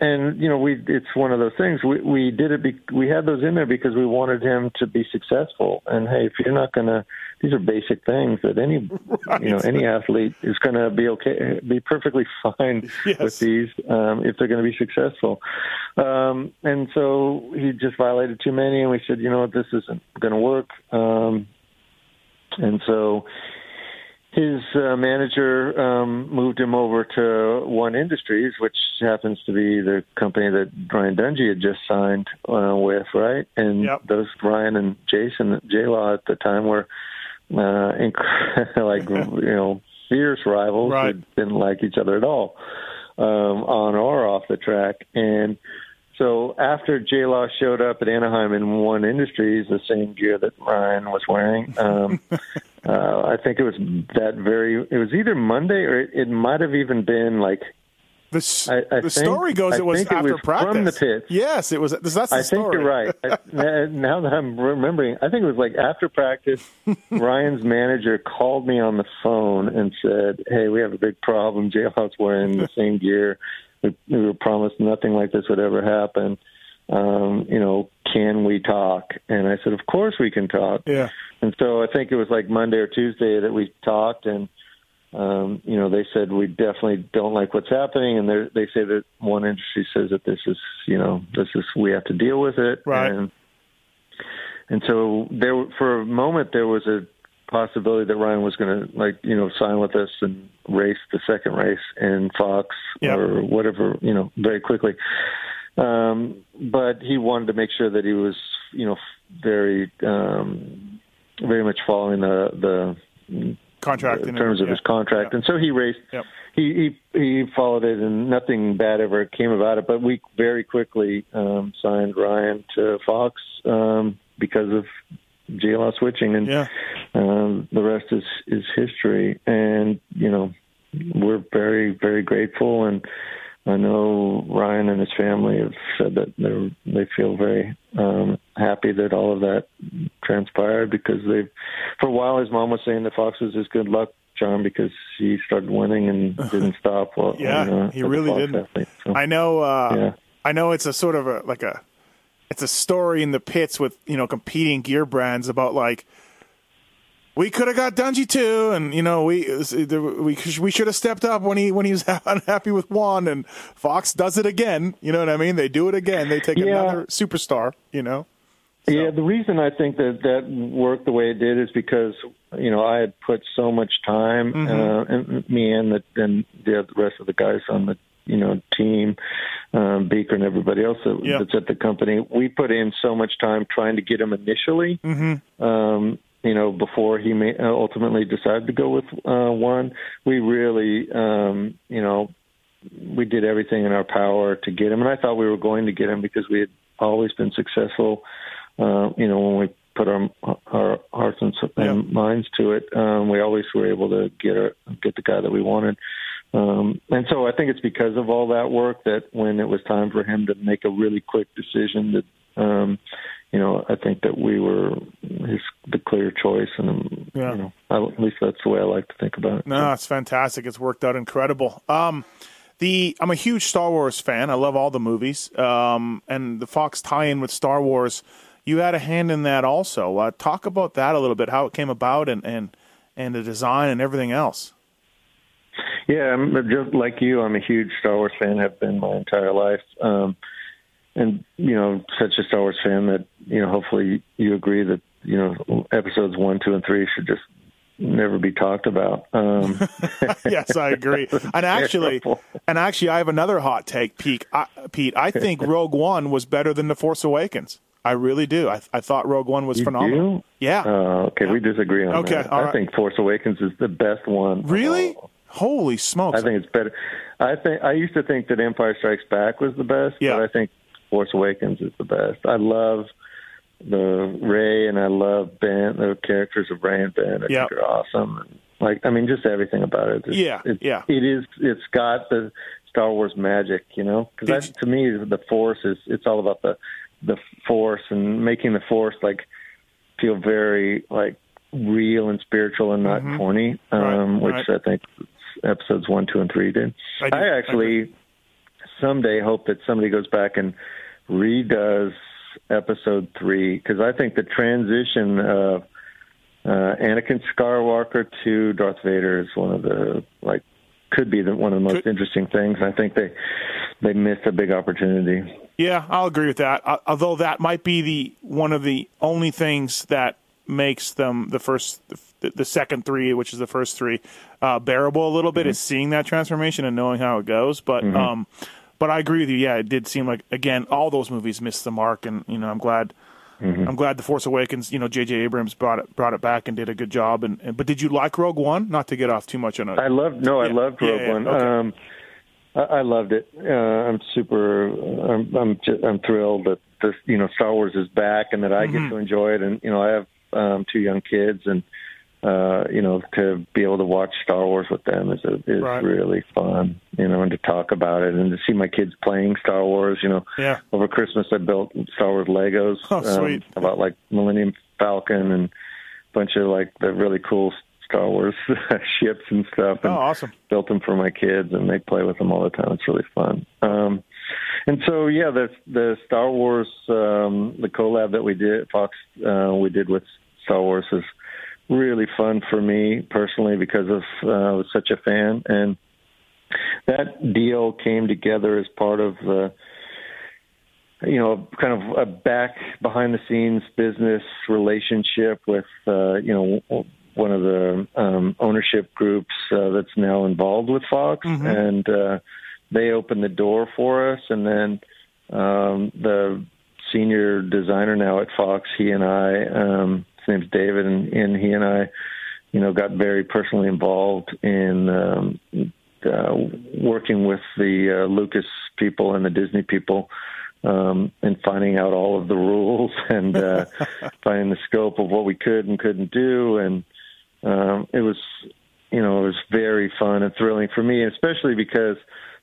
and you know we it's one of those things. We we did it be, we had those in there because we wanted him to be successful. And hey if you're not going to these are basic things that any you know any athlete is going to be okay be perfectly fine Yes. with these um if they're going to be successful. Um and so he just violated too many and we said you know what? This isn't going to work. Um and so his uh, manager um, moved him over to One Industries, which happens to be the company that Brian Dungey had just signed uh, with, right? And Yep. those Brian and Jason J Law at the time were uh, inc- like you know fierce rivals Right. who didn't like each other at all um, on or off the track, and. So after J Law showed up at Anaheim in One Industries, the same gear that Ryan was wearing, um, uh, I think it was that very. It was either Monday or it, it might have even been like. The, s- I- I the think- story goes I it was think it after was practice. from the. Yes, it was. That's the I think story. you're right. I, now that I'm remembering, I think it was like after practice, Ryan's manager called me on the phone and said, "Hey, we have a big problem. J Law's wearing the same gear. We, we were promised nothing like this would ever happen. Um, you know, can we talk?" And I said, "Of course we can talk." Yeah. And so I think it was like Monday or Tuesday that we talked, and um, you know they said we definitely don't like what's happening, and they say that one industry says that this is you know this is we have to deal with it, Right. and and so there for a moment there was a possibility that Ryan was going to like you know sign with us and race the second race in Fox Yep. or whatever you know very quickly. Um, but he wanted to make sure that he was you know very um, very much following the the Contract in and terms of yeah. his contract, Yeah. and so he raced. Yep. He, he he followed it, and nothing bad ever came about it. But we very quickly um, signed Ryan to Fox um, because of JLaw switching, and Yeah. um, the rest is is history. And you know, we're very very grateful, and I know Ryan and his family have said that they they feel very um, happy that all of that transpired because they, for a while, his mom was saying that Fox was his good luck charm because he started winning and didn't stop. Well, Yeah, know, he really didn't. athlete. So, I know. Uh, Yeah. I know it's a sort of a like a, it's a story in the pits with you know competing gear brands about like. We could have got Dungey too, and you know we we we should have stepped up when he when he was unhappy with one, and Fox does it again. You know what I mean? They do it again. They take Yeah. another superstar. You know. Yeah, the reason I think that that worked the way it did is because you know I had put so much time, Mm-hmm. uh, and me and the and the rest of the guys on the you know team, um, Beaker and everybody else that, Yeah. that's at the company. We put in so much time trying to get him initially. Mm-hmm. Um, you know, before he may, uh, ultimately decided to go with uh, one, we really, um, you know, we did everything in our power to get him, and I thought we were going to get him because we had always been successful. Uh, you know, when we put our our hearts and, and minds to it, um, we always were able to get our, get the guy that we wanted. Um, and so I think it's because of all that work that when it was time for him to make a really quick decision, that um, you know, I think that we were his the clear choice, and um, Yeah. you know, I, at least that's the way I like to think about it. No, it's fantastic. It's worked out incredible. Um, The I'm a huge Star Wars fan. I love all the movies, um, and the Fox tie-in with Star Wars. You had a hand in that also. Uh, talk about that a little bit, how it came about, and and and the design and everything else. Yeah, I'm just like you. I'm a huge Star Wars fan. Have been my entire life, um, and you know, such a Star Wars fan that you know. Hopefully, you agree that you know episodes one, two, and three should just never be talked about. Um, yes, I agree. And actually, and actually, I have another hot take, Pete. I, Pete, I think Rogue One was better than The Force Awakens. I really do. I, I thought Rogue One was you phenomenal. Do? Yeah. Uh, okay, we disagree on okay, that. I right. think Force Awakens is the best one. Really? Holy smokes! I think it's better. I think I used to think that Empire Strikes Back was the best, yeah. but I think Force Awakens is the best. I love the Rey and I love Ben, the characters of Rey and Ben. I yep. think are awesome. Like, I mean, just everything about it. It's, yeah, it's, yeah. It is. It's got the Star Wars magic, you know. Because to me, the Force is. It's all about the the Force and making the Force like feel very like real and spiritual and not mm-hmm. corny, um, right, which right. I think episodes one, two, and three did. I, I actually I someday hope that somebody goes back and redoes episode three because I think the transition of uh, Anakin Skywalker to Darth Vader is one of the like could be the, one of the most could, interesting things. I think they they missed a big opportunity. Yeah, I'll agree with that. Uh, although that might be the one of the only things that makes them the first, the, the second three, which is the first three, uh, bearable a little bit, mm-hmm. is seeing that transformation and knowing how it goes. But mm-hmm. um, but I agree with you. Yeah, it did seem like again all those movies missed the mark, and you know I'm glad. Mm-hmm. I'm glad the Force Awakens. You know, J.J. Abrams brought it brought it back and did a good job. And, and but did you like Rogue One? Not to get off too much on it. I loved. No, yeah. I loved Rogue yeah, yeah, One. Okay. Um, I, I loved it. Uh, I'm super. I'm I'm, just, I'm thrilled that this you know Star Wars is back and that I Mm-hmm. get to enjoy it. And you know I have um, two young kids and. Uh, you know, to be able to watch Star Wars with them is a, is right. really fun. You know, and to talk about it and to see my kids playing Star Wars. You know, yeah. over Christmas I built Star Wars Legos oh, sweet. Um, about like Millennium Falcon and a bunch of like the really cool Star Wars ships and stuff. And oh, awesome! Built them for my kids, and they play with them all the time. It's really fun. Um, and so, yeah, the the Star Wars um, the collab that we did Fox uh, we did with Star Wars was really fun for me personally because of uh, I was such a fan, and that deal came together as part of the you know, kind of a back behind the scenes business relationship with, uh, you know, one of the um, ownership groups uh, that's now involved with Fox, mm-hmm. and uh, they opened the door for us. And then um, the senior designer now at Fox, he and I, um, his name's David, and, and he and I, you know, got very personally involved in um, uh, working with the uh, Lucas people and the Disney people um, and finding out all of the rules and uh, finding the scope of what we could and couldn't do. And um, it was, you know, it was very fun and thrilling for me, especially because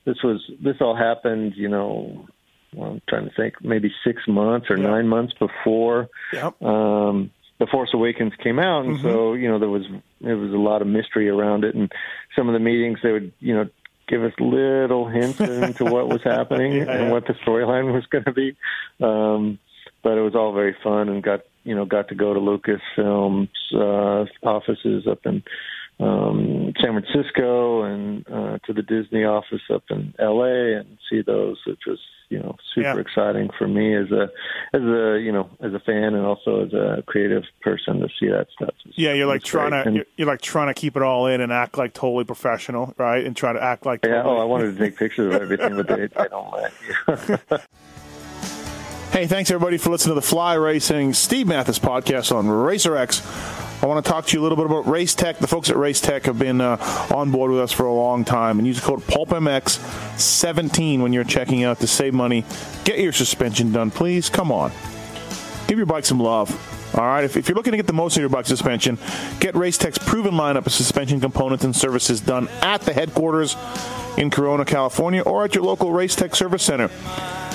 this was this all happened, you know. Well, I'm trying to think, maybe six months or Yeah. nine months before Yep. um, the Force Awakens came out, and Mhm. so you know there was there was a lot of mystery around it, and some of the meetings they would you know give us little hints into what was happening Yeah, and yeah. what the storyline was going to be. Um, but it was all very fun, and got you know got to go to Lucasfilm's uh, offices up in um, San Francisco and uh, to the Disney office up in L.A. and see those, which was you know super Yeah. exciting for me as a as a you know as a fan and also as a creative person to see that stuff. It's- Yeah, you're like trying great. to you're, you're like trying to keep it all in and act like totally professional, right? And try to act like yeah, totally- oh, I wanted to take pictures of everything, but they, they don't let you. Hey, thanks everybody for listening to the Fly Racing Steve Matthes podcast on Racer X. I want to talk to you a little bit about Race Tech. The folks at Race Tech have been uh, on board with us for a long time, and use the code PulpMX17 when you're checking out to save money. Get your suspension done, please. Come on, give your bike some love. All right, if, if you're looking to get the most out of your bike suspension, get Race Tech's proven lineup of suspension components and services done at the headquarters in Corona, California, or at your local Race Tech service center.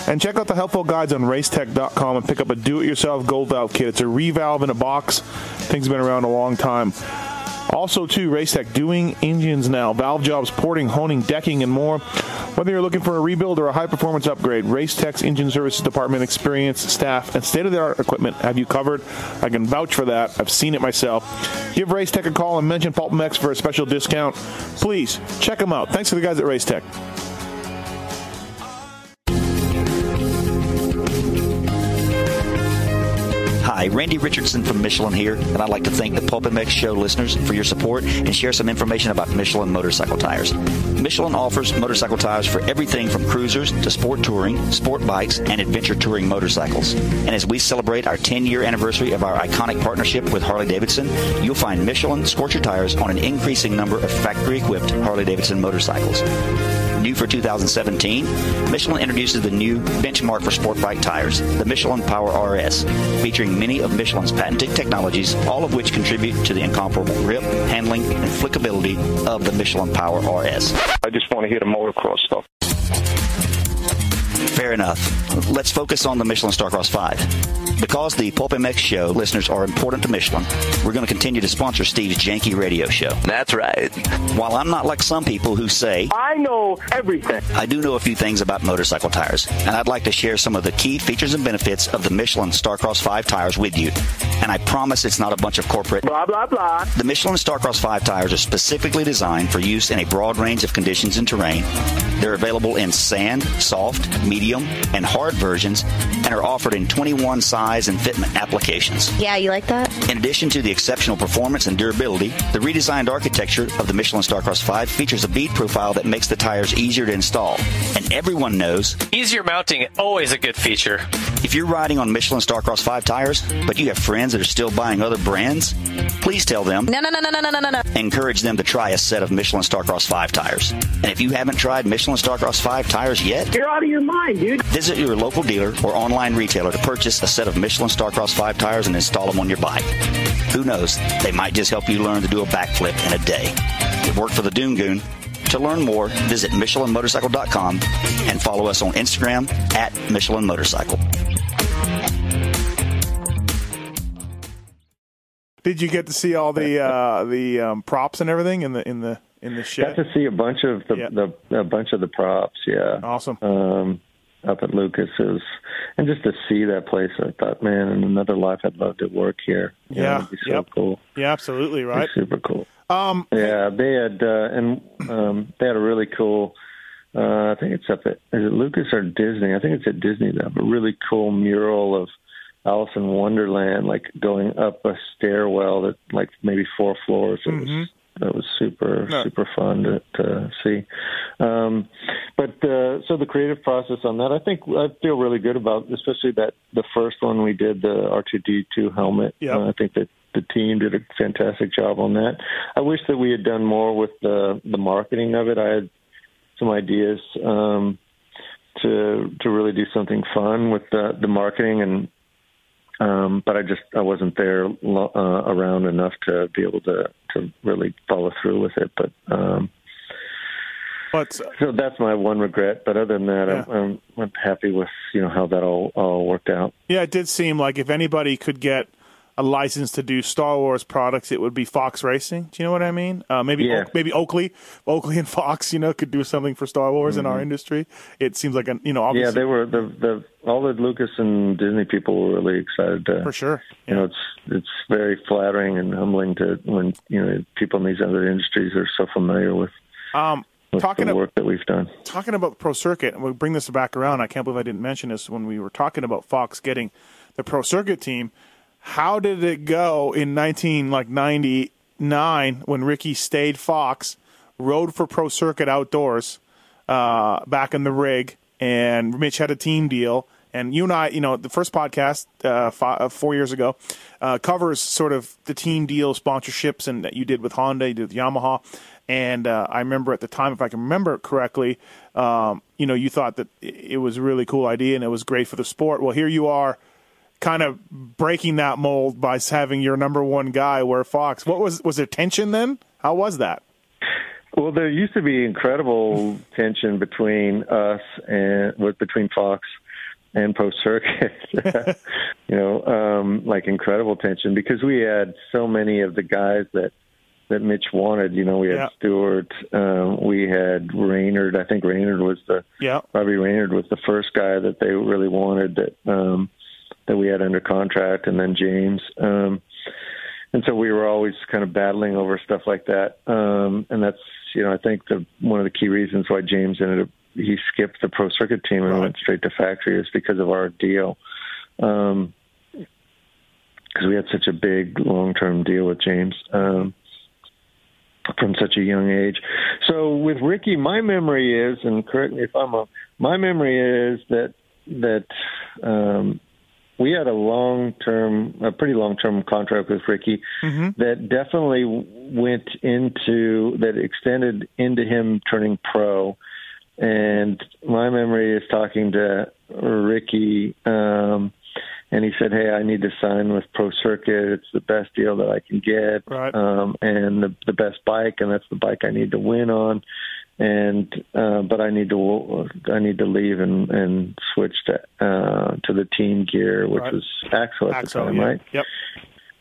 And check out the helpful guides on racetech.com and pick up a do-it-yourself gold valve kit. It's a revalve in a box. Things have been around a long time. Also, too, Racetech doing engines now, valve jobs, porting, honing, decking, and more. Whether you're looking for a rebuild or a high performance upgrade, Racetech's engine services department, experience, staff, and state of the art equipment have you covered. I can vouch for that. I've seen it myself. Give Racetech a call and mention Pulp MX for a special discount. Please check them out. Thanks to the guys at Racetech. Hi, Randy Richardson from Michelin here, and I'd like to thank the Pulp MX Show listeners for your support and share some information about Michelin motorcycle tires. Michelin offers motorcycle tires for everything from cruisers to sport touring, sport bikes, and adventure touring motorcycles. And as we celebrate our 10 year anniversary of our iconic partnership with Harley Davidson, you'll find Michelin Scorcher tires on an increasing number of factory equipped Harley Davidson motorcycles. New for 2017, Michelin introduces the new benchmark for sport bike tires, the Michelin Power RS, featuring many of Michelin's patented technologies, all of which contribute to the incomparable grip, handling, and flickability of the Michelin Power RS. I just want to hear the motocross stuff. Fair enough. Let's focus on the Michelin Starcross 5. Because the Pulp MX show listeners are important to Michelin, we're going to continue to sponsor Steve's Janky Radio Show. That's right. While I'm not like some people who say, I know everything, I do know a few things about motorcycle tires, and I'd like to share some of the key features and benefits of the Michelin Starcross 5 tires with you. And I promise it's not a bunch of corporate blah, blah, blah. The Michelin Starcross 5 tires are specifically designed for use in a broad range of conditions and terrain. They're available in sand, soft, medium, and hard versions, and are offered in 21 size and fitment applications. Yeah, you like that? In addition to the exceptional performance and durability, the redesigned architecture of the Michelin Starcross 5 features a bead profile that makes the tires easier to install. And everyone knows easier mounting always a good feature. If you're riding on Michelin Starcross 5 tires, but you have friends that are still buying other brands, please tell them. No, no, no, no, no, no, no, no. Encourage them to try a set of Michelin Starcross 5 tires. And if you haven't tried Michelin Starcross 5 tires yet, you're out of your mind, dude. Visit your local dealer or online retailer to purchase a set of Michelin Starcross 5 tires and install them on your bike. Who knows? They might just help you learn to do a backflip in a day. It worked for the Doom Goon. To learn more, visit MichelinMotorcycle.com and follow us on Instagram at Michelin Motorcycle. Did you get to see all the uh, the um, props and everything in the in the in the shed? Got to see a bunch of the, yeah. the a bunch of the props. Yeah, awesome. Um, up at Lucas's, and just to see that place, I thought, man, in another life, I'd love to work here. You yeah, know, it'd be so yep. cool. Yeah, absolutely, right. super cool. Um, yeah, they had uh, and um, they had a really cool. Uh, I think it's up at is it Lucas or Disney? I think it's at Disney. They have a really cool mural of Alice in Wonderland, like going up a stairwell that like maybe four floors. It mm-hmm. was that was super No. super fun to, to see. Um, but uh, so the creative process on that, I think I feel really good about, especially that the first one we did, the R2D2 helmet. Yep. Uh, I think that the team did a fantastic job on that. I wish that we had done more with the the marketing of it. I had some ideas um, to to really do something fun with the the marketing and um, but I just I wasn't there lo- uh, around enough to be able to to really follow through with it. But um, but so that's my one regret. But other than that, I'm, I'm I'm happy with you know how that all all worked out. yeah, it did seem like if anybody could get a license to do Star Wars products, it would be Fox Racing. Do you know what I mean? Uh, maybe Yeah. Oak- maybe Oakley, Oakley and Fox, you know, could do something for Star Wars in our Mhm. industry. It seems like a you know obviously. Yeah, they were the the all the Lucas and Disney people were really excited to for sure. you know, it's it's very flattering and humbling to when you know people in these other industries are so familiar with, Um, talking the work that we've done. talking about Pro Circuit, and we'll bring this back around. I can't believe I didn't mention this when we were talking about Fox getting the Pro Circuit team. How did it go in nineteen like ninety nine when Ricky stayed Fox, rode for Pro Circuit Outdoors, uh, back in the rig, and Mitch had a team deal. And you and I, you know, the first podcast uh, fi- uh, four years ago uh, covers sort of the team deal sponsorships and that you did with Honda, you did with Yamaha. And uh, I remember at the time, if I can remember correctly, um, you know, you thought that it was a really cool idea and it was great for the sport. Well, here you are, kind of breaking that mold by having your number one guy wear Fox. What was was there tension then? How was that? Well, there used to be incredible tension between us and between Fox and Pro Circuit. you know, um, like incredible tension because we had so many of the guys that that Mitch wanted. You know, we had Yeah. Stewart, um, we had Reynard. I think Reynard was the Yeah. Robbie Reynard was the first guy that they really wanted that um, that we had under contract, and then James. Um, and so we were always kind of battling over stuff like that. Um, and that's you know I think the one of the key reasons why James ended up he skipped the pro circuit team and Right. went straight to factory is because of our deal. Um, because we had such a big long term deal with James um, from such a young age. So with Ricky, my memory is, and correct me if I'm wrong, my memory is that that um, we had a long term, a pretty long term contract with Ricky that definitely went into that extended into him turning pro. And my memory is talking to Ricky, um, and he said, "Hey, I need to sign with Pro Circuit. It's the best deal that I can get, Right. um, and the, the best bike, and that's the bike I need to win on." And uh, but I need to I need to leave and and switch to uh, to the team gear, which Right. was Axo at the time, yeah. right? Yep.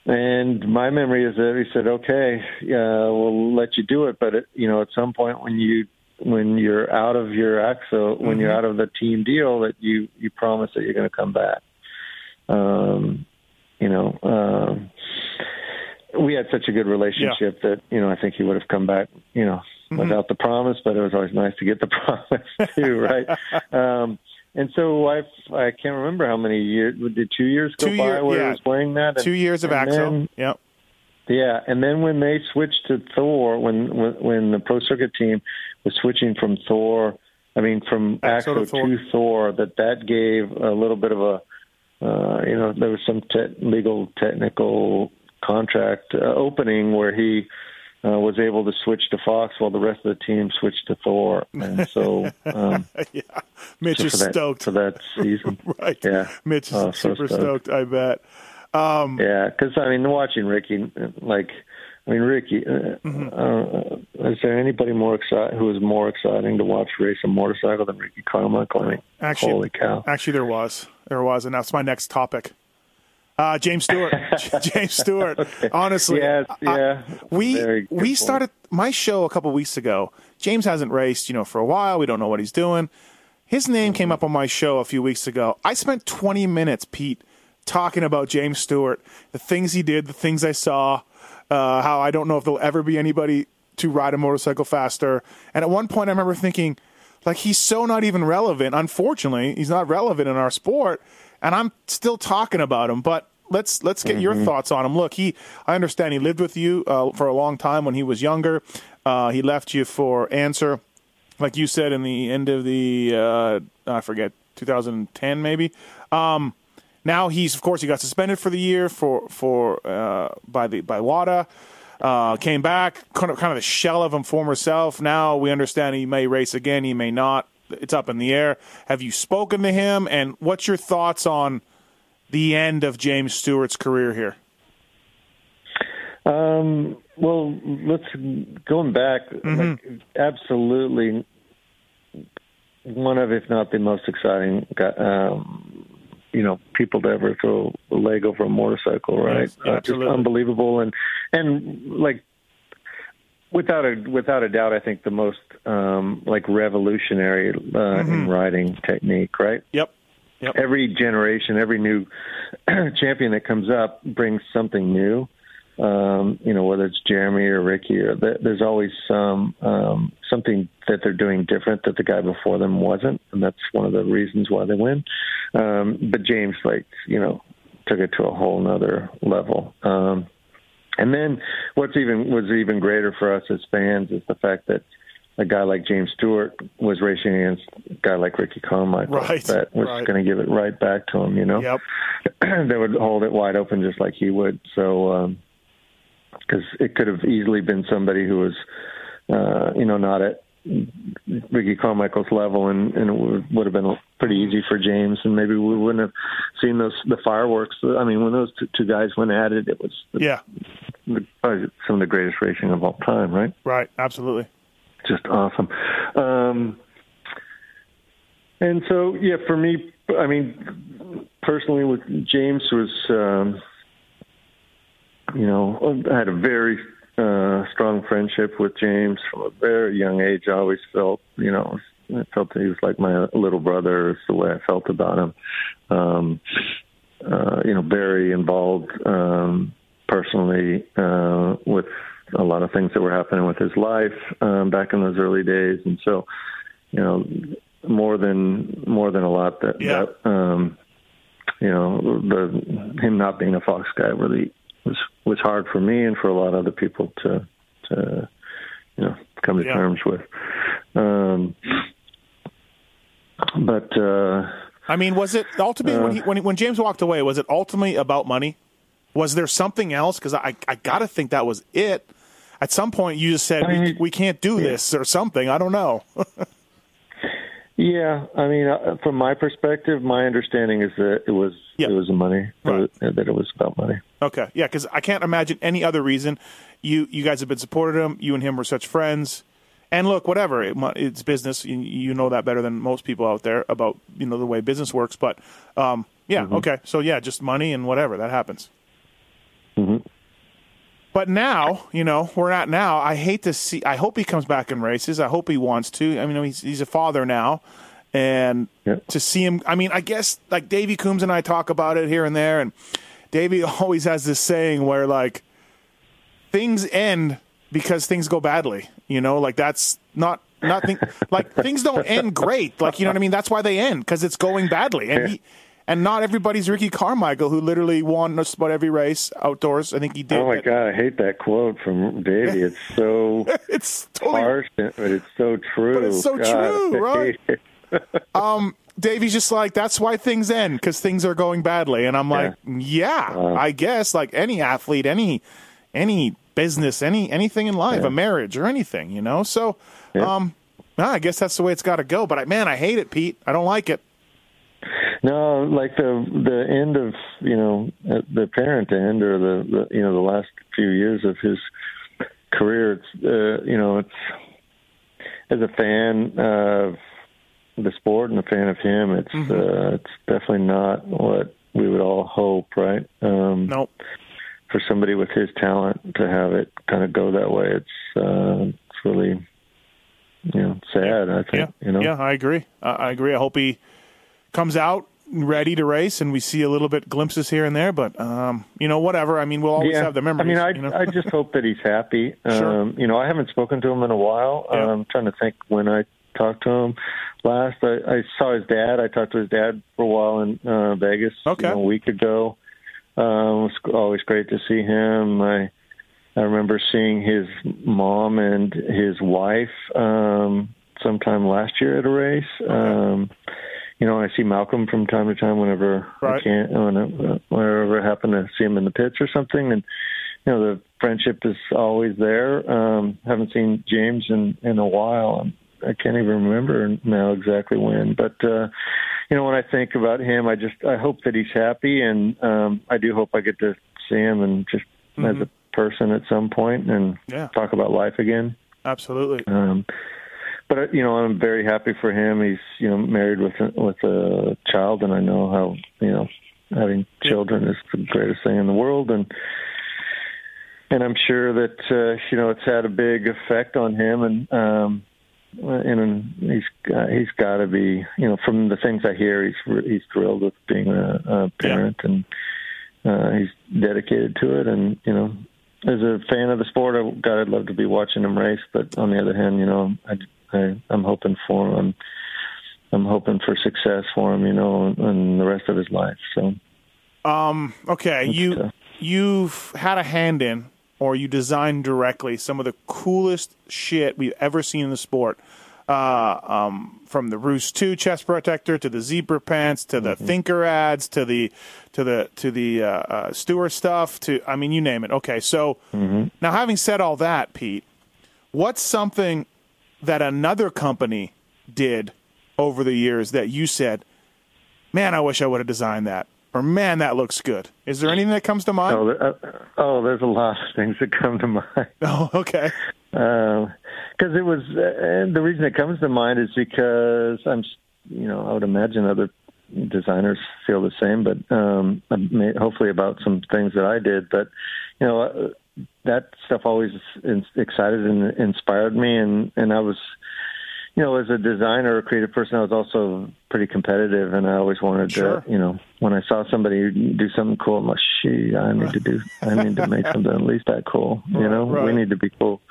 And my memory is that he said, "Okay, uh, we'll let you do it, but it, you know, at some point when you when you're out of your axo, when you're Mhm. out of the team deal, that you you promise that you're going to come back." Um, you know, um, we had such a good relationship that you know I think he would have come back. You know, Mhm. without the promise, but it was always nice to get the promise too, right? um, and so I I can't remember how many years did two years go Two by year- where yeah. he was wearing that. Two years of and Axo. then- Yep. yeah, and then when they switched to Thor, when when, when the pro circuit team was switching from Thor, I mean from Axo to Thor. Thor, that that gave a little bit of a, uh, you know, there was some te- legal technical contract uh, opening where he uh, was able to switch to Fox while the rest of the team switched to Thor, and so um, yeah. Mitch so is for that, stoked. for that season. right. Yeah, Mitch is Oh, so super stoked. stoked. I bet. Um, Yeah, because I mean, watching Ricky, like, I mean, Ricky. Uh, Mm-hmm. uh, is there anybody more exciting who is more exciting to watch race a motorcycle than Ricky Carmichael? I mean, Actually, holy cow! Actually, there was. There was, and that's my next topic. Uh, James Stewart. James Stewart. Honestly, Yes, I- yeah, we we point. started my show a couple weeks ago. James hasn't raced, you know, for a while. We don't know what he's doing. His name came up on my show a few weeks ago. I spent 20 minutes, Pete, talking about James Stewart, the things he did, the things I saw, uh, how I don't know if there'll ever be anybody to ride a motorcycle faster. And at one point, I remember thinking, like, he's so not even relevant. Unfortunately, he's not relevant in our sport, and I'm still talking about him. But let's let's get your thoughts on him. Look, he I understand he lived with you uh, for a long time when he was younger. Uh, he left you for Answer, like you said in the end of the uh, I forget 2010 maybe. Um, now he's of course he got suspended for the year for for uh, by the by WADA. Uh, came back, kind of kind of the shell of him former self. Now we understand he may race again, he may not. It's up in the air. Have you spoken to him? And what's your thoughts on the end of James Stewart's career here? Um, well, let's going back. Like, absolutely, one of, if not the most exciting, um, you know, people to ever throw a leg over a motorcycle. Right? Yes, Uh, just unbelievable, and and like without a without a doubt, I think the most um, like revolutionary uh, in riding technique. Right? Yep. Yep. every generation, every new champion that comes up brings something new. Um, you know, whether it's Jeremy or Ricky, or th- there's always some um, something that they're doing different that the guy before them wasn't, and that's one of the reasons why they win. Um, but James, like you know, took it to a whole nother level. Um, and then what's even was even greater for us as fans is the fact that a guy like James Stewart was racing against a guy like Ricky Carmichael Right, that was right. going to give it right back to him, you know. Yep. that would hold it wide open just like he would. So, um because it could have easily been somebody who was, uh, you know, not at Ricky Carmichael's level, and, and it would, would have been pretty easy for James, and maybe we wouldn't have seen those the fireworks. I mean, when those two, two guys went at it, it was Yeah. probably some of the greatest racing of all time, right? Right. Absolutely. just awesome. Um, and so, yeah, for me, I mean, personally, with James was, um, you know, I had a very uh, strong friendship with James from a very young age. I always felt, you know, I felt that he was like my little brother. Is the way I felt about him. Um, uh, you know, very involved um, personally uh, with a lot of things that were happening with his life um, back in those early days, and so, you know, more than more than a lot that, Yeah. that um, you know, the him not being a Fox guy really was was hard for me and for a lot of other people to to you know come to Yeah. terms with. Um, but uh, I mean, was it ultimately when, he, when when James walked away? Was it ultimately about money? Was there something else? Because I I got to think that was it. At some point, you just said I mean, we, we can't do this or something. I don't know. yeah, I mean, uh, from my perspective, my understanding is that it was Yeah. it was money Right. that it was about money. okay, yeah, because I can't imagine any other reason. You you guys have been supporting him. You and him were such friends. And look, whatever it, it's business. You, you know that better than most people out there about you know the way business works. But um, yeah, okay, so yeah, just money and whatever that happens. But now, you know, we're not now. I hate to see. I hope he comes back in races. I hope he wants to. I mean, he's he's a father now, and Yep. to see him. I mean, I guess like Davey Coombs and I talk about it here and there, and Davey always has this saying where like things end because things go badly. You know, like that's not nothing. like things don't end great. Like you know what I mean. That's why they end because it's going badly, and he. And not everybody's Ricky Carmichael, who literally won just about every race outdoors. I think he did. Oh my God, I hate that quote from Davey. It's so It's totally harsh, but it's so true. But it's so God, true, right? it. Davey's just like that's why things end because things are going badly, and I'm like, yeah, I guess like any athlete, any any business, any anything in life, a marriage or anything, you know. So, um, I guess that's the way it's got to go. But I, man, I hate it, Pete. I don't like it. No, like the the end of you know the parent end or the, the you know the last few years of his career. It's uh, you know it's as a fan of the sport and a fan of him. It's uh, it's definitely not what we would all hope, right? Um, Nope. For somebody with his talent to have it kind of go that way, it's uh, it's really you know sad. I think Yeah, you know. yeah, I agree. I I agree. I hope he comes out ready to race, and we see a little bit glimpses here and there. But um, you know, whatever. I mean, we'll always have the memories. I mean, I you know? I just hope that he's happy. Sure. Um, you know, I haven't spoken to him in a while. Yeah. I'm trying to think when I talked to him last. I, I saw his dad. I talked to his dad for a while in uh, Vegas Okay. you know, a week ago. Um, it was always great to see him. I I remember seeing his mom and his wife um, sometime last year at a race. Um, you know, I see Malcolm from time to time whenever Right. I can, whenever, whenever I happen to see him in the pits or something, and you know the friendship is always there. Um, haven't seen James in in a while. and I can't even remember now exactly when, but uh, you know when I think about him, I just I hope that he's happy, and um, I do hope I get to see him and just as a person at some point and Yeah. talk about life again. Absolutely. Um, but uh, you know, I'm very happy for him. He's you know married with a, with a child, and I know how you know having children is the greatest thing in the world, and and I'm sure that uh, you know it's had a big effect on him, and um, and he's got, he's got to be you know from the things I hear, he's he's thrilled with being a, a parent, and uh, he's dedicated to it, and you know. As a fan of the sport, I, God, I'd love to be watching him race. But on the other hand, you know, I, I, I'm hoping for him. I'm, hoping for success for him, you know, in the rest of his life. So Um, okay, you tough. you've had a hand in, or you designed directly some of the coolest shit we've ever seen in the sport. Uh, um, from the Roost Two chest protector to the zebra pants to the Thinker ads to the to the to the uh, uh, Stewart stuff to I mean you name it. Okay, so now having said all that, Pete, what's something that another company did over the years that you said, man, I wish I would have designed that. Or man, that looks good. Is there anything that comes to mind? Oh, uh, oh, there's a lot of things that come to mind. Oh, okay. Because it was, uh, and the reason it comes to mind is because I'm, you know, I would imagine other designers feel the same, but um, hopefully about some things that I did. But you know, uh, that stuff always excited and inspired me, and and I was, you know, as a designer a creative person, I was also pretty competitive, and I always wanted Sure. to, you know, when I saw somebody do something cool, I'm like, shit, I need to do, I need to make something at least that cool. You know, Right. we need to be cool.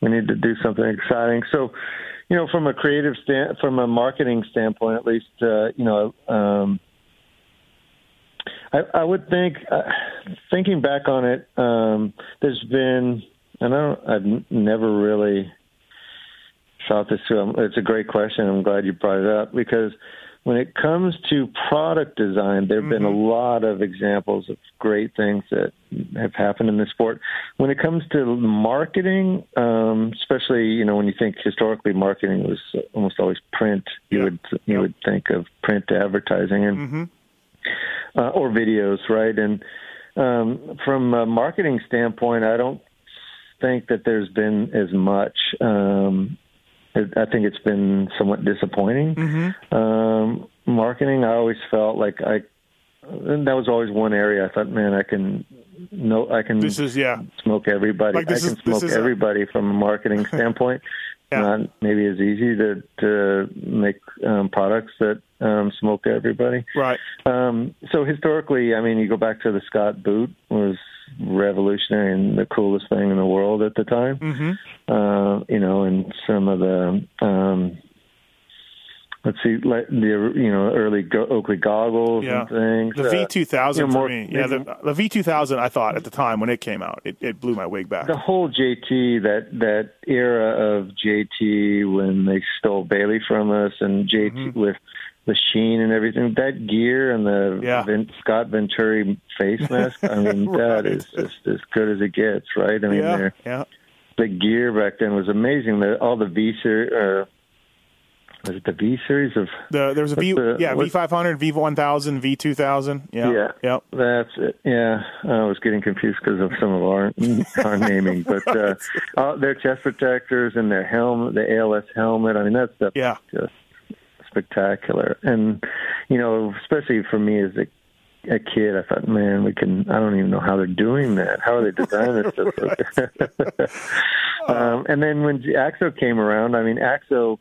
We need to do something exciting. So, you know, from a creative stand, from a marketing standpoint, at least, uh, you know, um, I, I would think, uh, thinking back on it, um, there's been, and I don't, I've never really thought this through. Um, It's a great question. I'm glad you brought it up because when it comes to product design, there have been a lot of examples of great things that have happened in the sport. When it comes to marketing, um, especially you know when you think historically, marketing was almost always print. You Yeah. would you would think of print advertising and uh, or videos, right? And um, from a marketing standpoint, I don't think that there's been as much. Um, I think it's been somewhat disappointing. Um, marketing, I always felt like I. And that was always one area I thought, man, I can no, I can This is yeah. smoke everybody. Like, I can this smoke is a- everybody from a marketing standpoint. Yeah. Not maybe as easy to to make um, products that um, smoke everybody. Right. Um, so historically, I mean, you go back to the Scott boot was revolutionary and the coolest thing in the world at the time. Mm-hmm. Uh, you know, and some of the um, let's see, like the you know early go- Oakley goggles Yeah. and things. The Uh, V two thousand for more- me. Yeah, the, the V two thousand. I thought at the time when it came out, it, it blew my wig back. the whole JT that that era of JT when they stole Bailey from us and JT Mm-hmm. with the sheen and everything that gear and the Yeah. Vin, Scott Venturi face mask I mean that Right. is just as good as it gets right I mean yeah, yeah. the gear back then was amazing the all the V uh, was it the V series of The, there was a V, the- yeah, V five hundred V one thousand, V two thousand. Yeah, Yeah. yeah. That's it. Yeah, I was getting confused because of some of our our naming, but uh, uh, their chest protectors and their helmet, the ALS helmet. I mean, that stuff Yeah. just spectacular. And you know, especially for me as a a kid, I thought, man, we can. I don't even know how they're doing that. How are they designing this stuff? um, and then when Axo came around, I mean, Axo,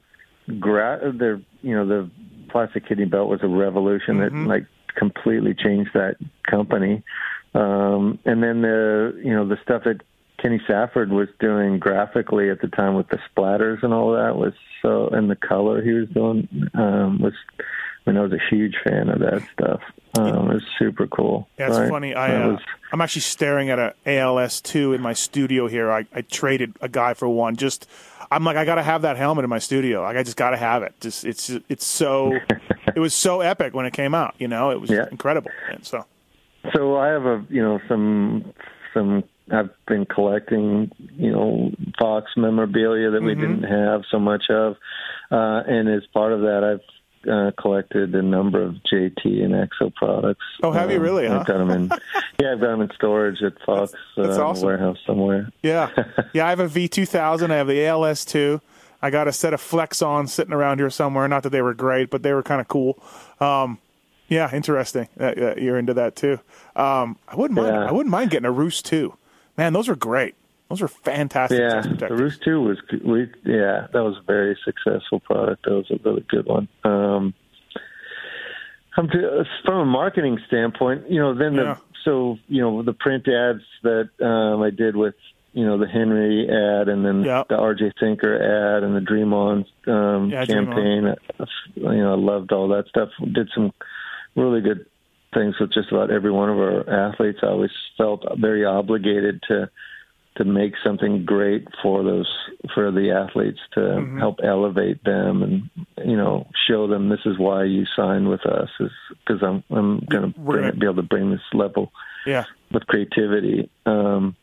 gra- their you know the plastic kidney belt was a revolution that like completely changed that company. Um, and then the you know the stuff that Kenny Safford was doing graphically at the time with the splatters and all that was so and the color he was doing um, was. I mean, I was a huge fan of that stuff. Um, it was super cool. Yeah, it's right? funny. I, uh, was... I'm actually staring at a ALS two in my studio here. I, I traded a guy for one. Just I'm like I got to have that helmet in my studio. Like I just got to have it. Just it's it's so it was so epic when it came out. You know, it was Yeah. incredible. And so So I have a you know some some I've been collecting you know Fox memorabilia that we Mm-hmm. didn't have so much of, uh, and as part of that I've uh, collected a number of JT and Axo products. Oh, have you Um, really, huh? I've got them in yeah I've got them in storage at Fox that's uh, awesome. warehouse somewhere. yeah, yeah. I have a V two thousand. I have the ALS two. I got a set of Flex on sitting around here somewhere. Not that they were great, but they were kind of cool. Um, yeah, interesting. That, that you're into that too. Um, I wouldn't mind. Yeah. I wouldn't mind getting a Roost too. Man, those are great. Those are fantastic. Yeah, the. Roost Two was we yeah that was a very successful product. That was a really good one. Um, to, from a marketing standpoint, you know, then the Yeah. so you know the print ads that um, I did with you know the Henry ad and then the RJ Thinker ad and the Dream On um, Yeah, Dream On. campaign. uh, You know, I loved all that stuff. Did some really good things with just about every one of our athletes. I always felt very obligated to to make something great for those for the athletes to Mm-hmm. help elevate them and you know show them this is why you signed with us is because I'm I'm going to bring gonna- it, be able to bring this level Yeah, with creativity um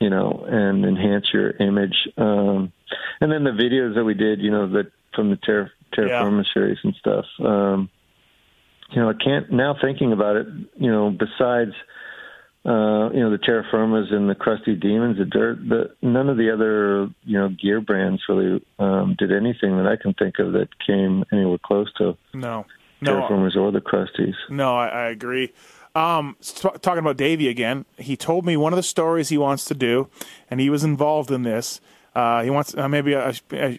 you know and enhance your image um and then the videos that we did you know that from the terra terra Yeah. series and stuff um you know i can't now thinking about it you know besides uh, you know the Terra Firmas and the Crusty Demons. The dirt, the none of the other you know gear brands really um, did anything that I can think of that came anywhere close to no, Terra no, Firmas or the Crusties. no. I, I agree. Um, s- talking about Davey again, he told me one of the stories he wants to do, and he was involved in this. Uh, he wants uh, maybe I,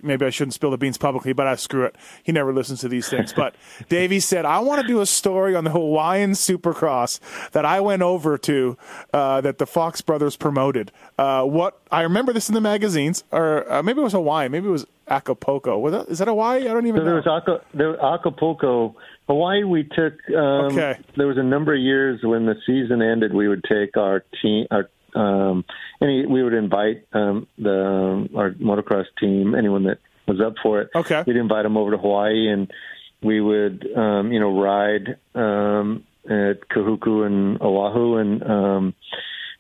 maybe I shouldn't spill the beans publicly, but I screw it. He never listens to these things. But Davey said I want to do a story on the Hawaiian Supercross that I went over to uh, that the Fox brothers promoted. Uh, what I remember this in the magazines, or uh, maybe it was Hawaii, maybe it was Acapulco. Was that, is that Hawaii? I don't even So there know. was Aca- there, Acapulco, Hawaii. We took. Um, Okay. There was a number of years when the season ended. We would take our team, our um, any. We would invite um, the our motocross team, anyone that was up for it. Okay. We'd invite them over to Hawaii, and we would, um, you know, ride um, at Kahuku and Oahu, and um,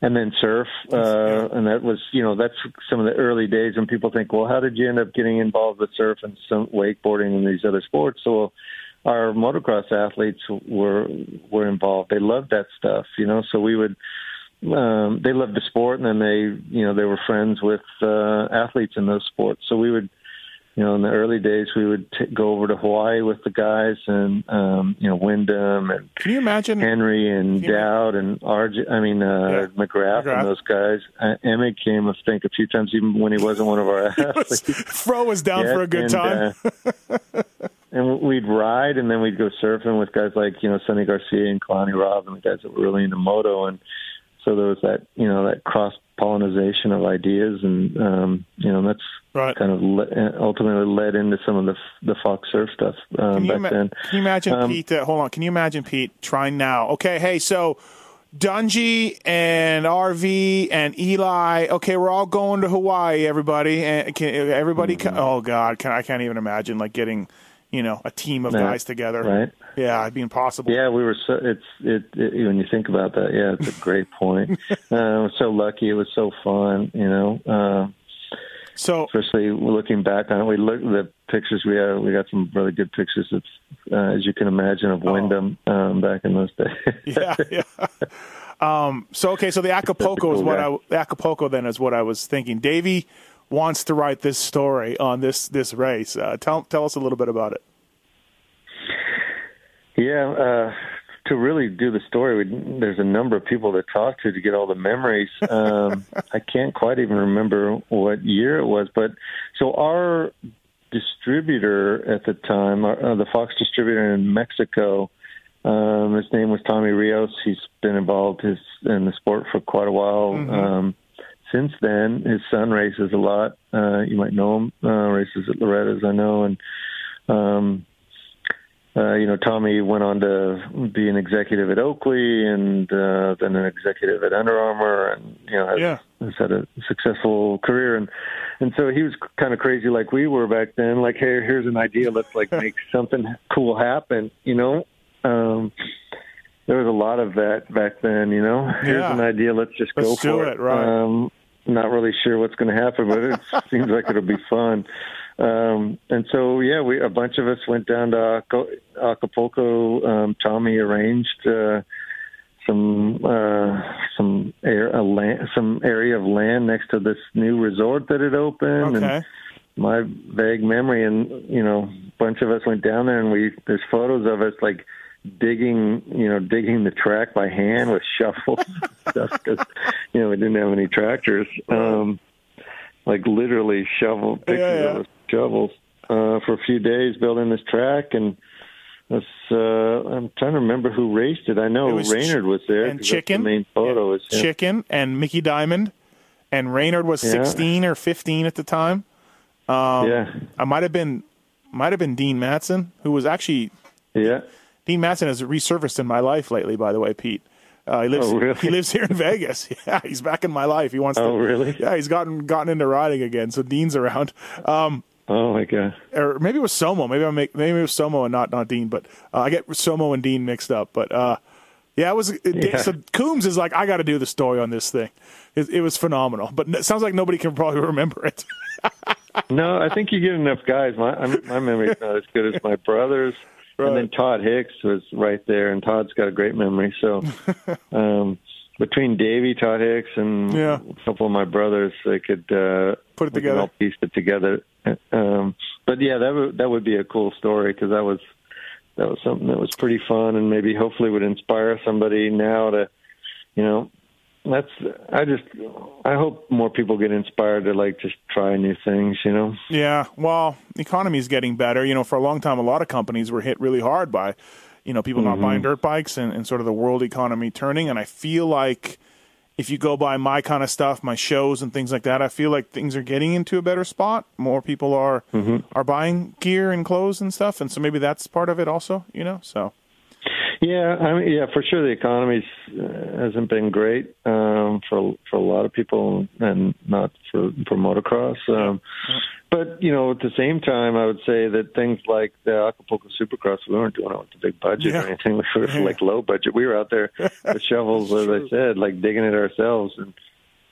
and then surf. Uh, and that was, you know, that's some of the early days when people think, well, how did you end up getting involved with surf and some wakeboarding and these other sports? So our motocross athletes were were involved. They loved that stuff, you know. So we would. Um, they loved the sport, and then they, you know, they were friends with uh, athletes in those sports. So we would, you know, in the early days, we would t- go over to Hawaii with the guys, and um, you know, Windham and Can you imagine? Henry and Dowd and RJ, I mean uh, Yeah. McGrath, McGrath. and those guys. Uh, Emmett came, I think, a few times, even when he wasn't one of our athletes. Fro was down Yeah, for a good and, time. uh, and we'd ride, and then we'd go surfing with guys like you know Sunny Garcia and Kalani Robb, and the guys that were really into moto, and so there was that you know that cross pollination of ideas, and um, you know that's Right. kind of le- ultimately led into some of the the Fox Surf stuff um, Can you, back ima- then. can you imagine Um, Pete? That, hold on. Can you imagine Pete trying now? Okay, hey, so Dungey and RV and Eli. Okay, we're all going to Hawaii. Everybody, and can, everybody. Mm-hmm. Can, oh God, can, I can't even imagine like getting you know a team of Yeah, guys together. right. Yeah, it'd be impossible. Yeah, we were so. It's it, it when you think about that. Yeah, it's a great point. uh, I was so lucky. It was so fun. You know, uh, So especially looking back on it. We look the pictures we have. We got some really good pictures of, uh, as you can imagine, of Windham um, back in those days. Oh. yeah, yeah. Um, so okay, so the Acapulco is what guy. I the Acapulco then is what I was thinking. Davey wants to write this story on this this race. Uh, tell tell us a little bit about it. Yeah, uh, to really do the story, we, there's a number of people to talk to to get all the memories. Um, I can't quite even remember what year it was, but so our distributor at the time, our, uh, the Fox distributor in Mexico, um, his name was Tommy Rios. He's been involved his, in the sport for quite a while. Um, since then, his son races a lot. Uh, you might know him. Uh, races at Loretta's, I know, and um, uh, you know, Tommy went on to be an executive at Oakley and uh, then an executive at Under Armour, and you know, has, Yeah. has had a successful career. And and so he was kind of crazy, like we were back then. Like, hey, here's an idea. Let's like make something cool happen. You know, um, there was a lot of that back then. You know, here's Yeah. an idea. Let's just go Let's do for it, right. Um, not really sure what's going to happen, but it seems like it'll be fun. Um, and so, yeah, we a bunch of us went down to Aca- Acapulco. Um, Tommy arranged uh, some uh, some air, a land, some area of land next to this new resort that had opened. Okay. And my vague memory, and you know, a bunch of us went down there, and we there's photos of us like digging, you know, digging the track by hand with shovels stuff because you know we didn't have any tractors. Um, like literally shovel pictures Yeah, yeah. of shovels uh, for a few days building this track and. That's, uh, I'm trying to remember who raced it. I know It was Reynard was there. and Chicken. The main photo is him. Chicken and Mickey Dymond, and Reynard was Yeah. sixteen or fifteen at the time. yeah, I might have been might have been Dean Matson, who was actually yeah. Dean Matson has resurfaced in my life lately. By the way, Pete. Uh, he lives. Oh, really? He lives here in Vegas. Yeah, he's back in my life. He wants. Oh, to, really? Yeah, he's gotten gotten into riding again. So Dean's around. Um, Oh my god. or maybe it was Somo. Maybe I make maybe it was Somo and not not Dean. But uh, I get Somo and Dean mixed up. But uh, yeah, it was. It, Yeah. So Coombs is like, I got to do the story on this thing. It, it was phenomenal. But it sounds like nobody can probably remember it. No, I think you get enough guys. My I'm- my memory's not as good as my brother's. And then Todd Hicks was right there, and Todd's got a great memory. So um, between Davey, Todd Hicks, and Yeah. a couple of my brothers, they could uh, Put it together. all piece it together. Um, but yeah, that would that would be a cool story because that was that was something that was pretty fun, and maybe hopefully would inspire somebody now to, you know, that's I just I hope more people get inspired to like just try new things, you know. Yeah, well, the economy is getting better. You know, for a long time, a lot of companies were hit really hard by, you know, people not Mm-hmm. buying dirt bikes and, and sort of the world economy turning. And I feel like if you go by my kind of stuff, my shows and things like that, I feel like things are getting into a better spot. More people are Mm-hmm. are buying gear and clothes and stuff, and so maybe that's part of it also. You know, so Yeah, I mean, yeah, for sure. The economy uh, hasn't been great um, for for a lot of people, and not for for motocross. Um, But you know, at the same time, I would say that things like the Acapulco Supercross, we weren't doing it with a big budget Yeah. or anything. We were Yeah. like low budget. We were out there with shovels, as I said, like digging it ourselves, and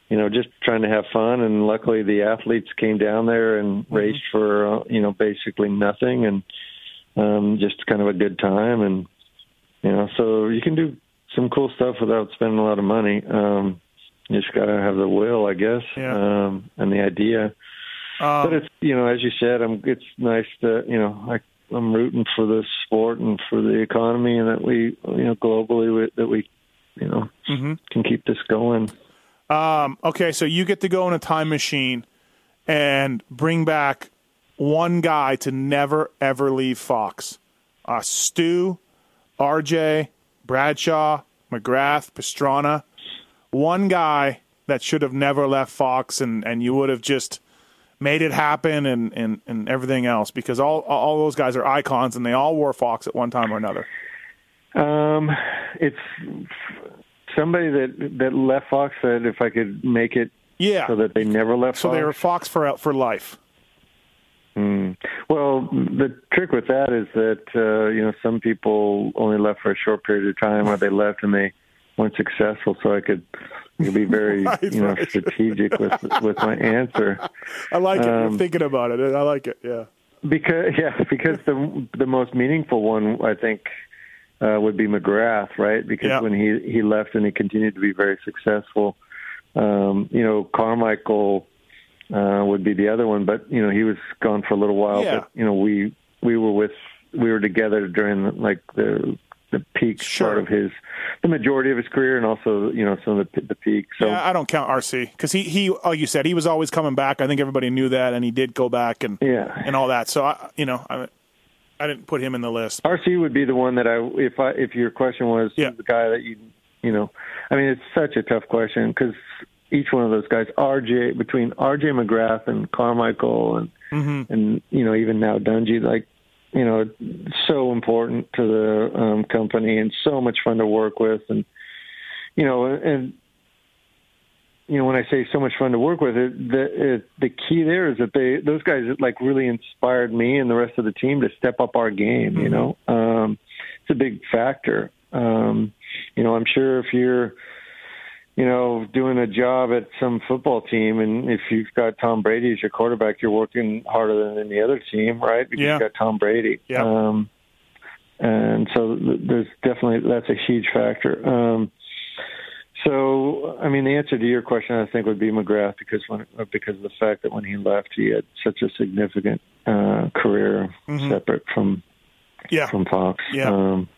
you know, just trying to have fun. And luckily, the athletes came down there and raced for uh, you know basically nothing, and um, just kind of a good time. And you know, so you can do some cool stuff without spending a lot of money. Um, you just got to have the will, I guess, Yeah. um, and the idea. um, but it's you know, as you said, I'm. It's nice to you know, I, I'm rooting for the sport and for the economy, and that we you know globally we, that we you know Mm-hmm. can keep this going. Um, okay, so you get to go in a time machine and bring back one guy to never ever leave Fox. Uh, Stu, RJ, Bradshaw, McGrath, Pastrana. One guy that should have never left Fox, and, and you would have just made it happen, and, and, and everything else because all all those guys are icons, and they all wore Fox at one time or another. Um, it's somebody that that left Fox said if I could make it Yeah, so that they never left. so Fox. they were Fox for for life. Mm. Well, the trick with that is that uh, you know some people only left for a short period of time, or they left and they weren't successful. So I could, be very Right, you know right. strategic with with my answer I like it. You're Um, thinking about it. I like it. Yeah. because yeah because the the most meaningful one I think uh, would be McGrath, right? Because Yeah. when he he left and he continued to be very successful, um, you know Carmichael uh, would be the other one, but you know he was gone for a little while. Yeah. But you know we we were with we were together during like the the peak Sure. part of his the majority of his career, and also you know some of the the peak. So yeah, I don't count RC because he he oh you said he was always coming back. I think everybody knew that, and he did go back and yeah. and all that. So I you know I I didn't put him in the list. RC would be the one that I if I if your question was Yeah. the guy that you you know I mean it's such a tough question because each one of those guys RJ between RJ McGrath and Carmichael and Mm-hmm. and you know even now Dungey like you know so important to the um, company and so much fun to work with and you know and you know when I say so much fun to work with it the it, the key there is that they those guys like really inspired me and the rest of the team to step up our game you know? Um it's a big factor. Um you know I'm sure if you're you know, doing a job at some football team, and if you've got Tom Brady as your quarterback, you're working harder than any other team, right? Because Yeah. you've got Tom Brady. Yeah. Um, and so there's definitely that's a huge factor. Um, so, I mean, the answer to your question, I think, would be McGrath because when because of the fact that when he left, he had such a significant uh, career separate from Mm-hmm. Yeah, from Fox. Yeah. Um,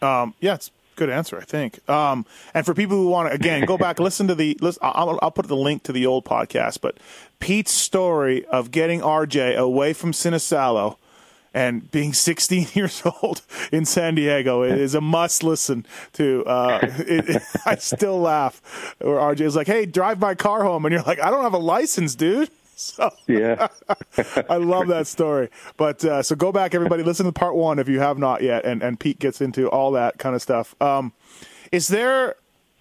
um, yeah, it's good answer, I think. Um, and for people who want to again go back, listen to the. Listen, I'll, I'll put the link to the old podcast, but Pete's story of getting RJ away from Sinisalo and being 16 years old in San Diego is a must listen to. Uh, it, it- I still laugh. Where RJ is like, "Hey, drive my car home," and you're like, "I don't have a license, dude." So yeah. I love that story. But uh, so go back, everybody, listen to part one if you have not yet, and, and Pete gets into all that kind of stuff. Um, is there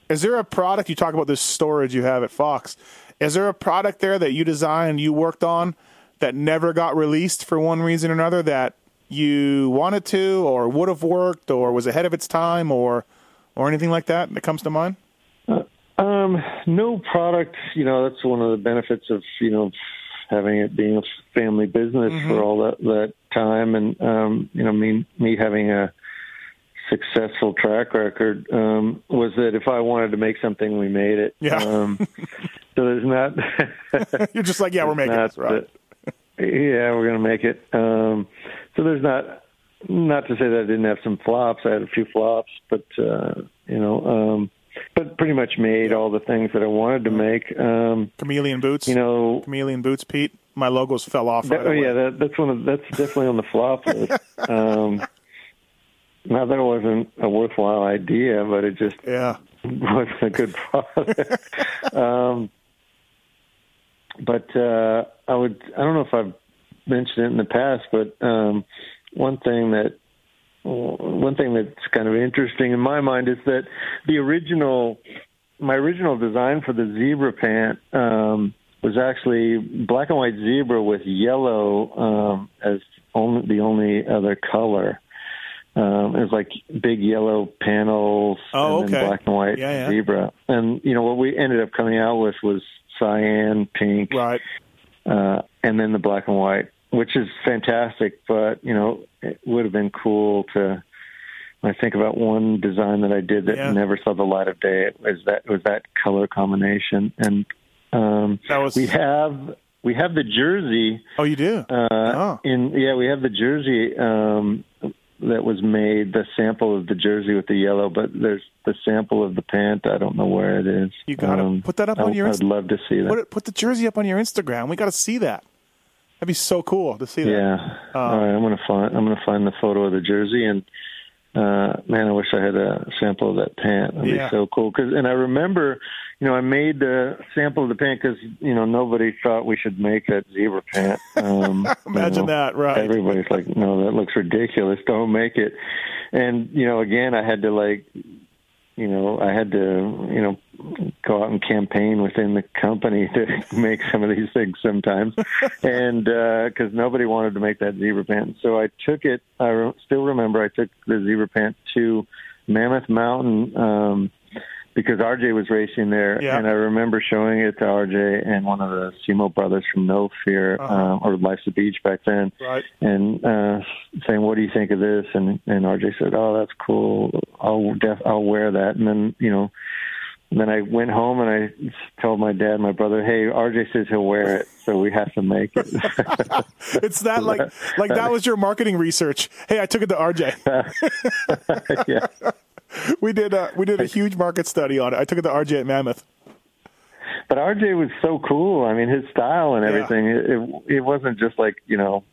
is there a product you talk about this storage you have at Fox? Is there a product there that you designed, you worked on, that never got released for one reason or another that you wanted to, or would have worked, or was ahead of its time, or or anything like that that comes to mind? Um, no product. You know, that's one of the benefits of you know having it being a family business for all that that time, and um, you know, me me having a successful track record um, was that if I wanted to make something, we made it. Yeah. Um, so there's not. You're just like, yeah, we're making this right. that- yeah, we're going to make it. Um, so there's not not to say that I didn't have some flops. I had a few flops, but uh, you know, um, but pretty much made all the things that I wanted to make. Um, Chameleon boots. you know, chameleon boots, Pete. My logos fell off. that, right oh yeah, that, that's one of that's definitely on the flop list. um, not that wasn't a worthwhile idea, but it just yeah. wasn't a good product. um, but uh, I would I don't know if I've mentioned it in the past, but um, one thing that one thing that's kind of interesting in my mind is that the original my original design for the zebra pant um, was actually black and white zebra with yellow um, as only the only other color. Um, it was like big yellow panels Oh, and then okay. black and white Yeah, yeah. zebra. And you know what we ended up coming out with was cyan, pink, Right. uh, and then the black and white, which is fantastic. But you know, it would have been cool to. When I think about one design that I did that Yeah. never saw the light of day. It was that it was that color combination, and um, That was- we have we have the jersey Oh, you do. uh, Oh. in yeah we have the jersey um, that was made the sample of the jersey with the yellow, but there's the sample of the pant. I don't know where it is. You gotta Um, put that up I- on your I'd love to see that. Put it, put the jersey up on your Instagram. We got to see that. That'd be so cool to see that. Yeah. Uh, All right, I'm gonna find I'm gonna find the photo of the jersey and uh man, I wish I had a sample of that pant. That'd Yeah. be so cool. Cause, and I remember, you know, I made the sample of the pant because you know nobody thought we should make that zebra pant. Um, you Imagine know, that, right. Everybody's like, no, that looks ridiculous. Don't make it. And you know, again, I had to like, you know, I had to, you know, go out and campaign within the company to make some of these things sometimes, and because nobody wanted to make that zebra pant, so I took it. I re- still remember I took the zebra pant to Mammoth Mountain um, because RJ was racing there, Yeah. and I remember showing it to RJ and one of the Simo brothers from No Fear Uh-huh. uh, or Life's the Beach back then Right. and uh saying what do you think of this and and RJ said oh that's cool I'll def- I'll wear that and then you know then I went home and I told my dad my brother hey RJ says he'll wear it so we have to make it It's that like like that was your marketing research. Hey, I took it to RJ. yeah We did a we did a huge market study on it. I took it to RJ at Mammoth. but RJ was so cool I mean his style and Yeah. everything it, it it wasn't just like you know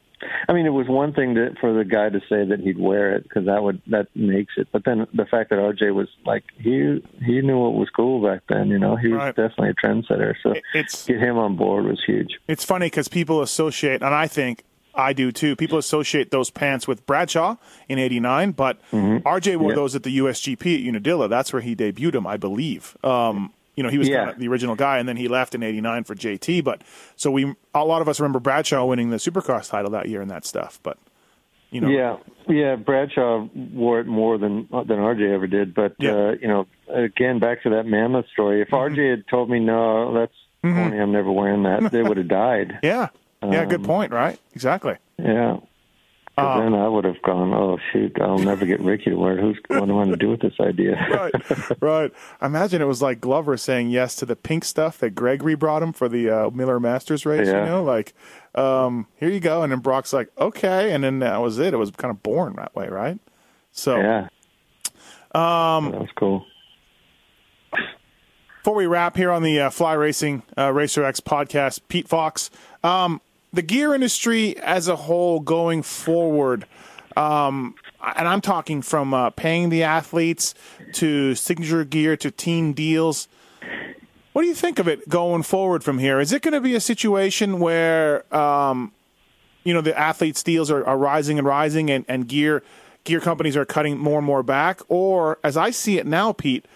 I mean, it was one thing to, for the guy to say that he'd wear it because that would that makes it. But then the fact that RJ was like he he knew what was cool back then. You know, he was Right. definitely a trendsetter. So It's get him on board was huge. it's funny because people associate, and I think I do too. People associate those pants with Bradshaw in '89, but RJ wore Yeah. those at the USGP at Unadilla. That's where he debuted them, I believe. Um, you know, he was Yeah. kind of the original guy, and then he left in '89 for JT. But so we, a lot of us remember Bradshaw winning the Supercross title that year and that stuff. But you know, Yeah, yeah. Bradshaw wore it more than than RJ ever did. But Yeah. uh, you know, again, back to that mammoth story. If RJ had told me no, that's corny. I'm never wearing that. They would have died. yeah, yeah. Good Um, point. Right? Exactly. Yeah. 'Cause then I would have gone, oh shoot, I'll never get Ricky to wear. Who's going I want to do with this idea? right, right. Imagine it was like Glover saying yes to the pink stuff that Gregory brought him for the uh, Miller Masters race. You know, like um, here you go, and then Broc's like, okay, and then that was it. It was kind of born that way, right? So yeah. Um, that was cool. before we wrap here on the uh, Fly Racing uh, Racer X podcast, Pete Fox, um, the gear industry as a whole going forward, um, and I'm talking from uh, paying the athletes to signature gear to team deals. What do you think of it going forward from here? Is it going to be a situation where, um, you know, the athletes' deals are, are rising and rising, and, and gear gear companies are cutting more and more back, or as I see it now, Pete,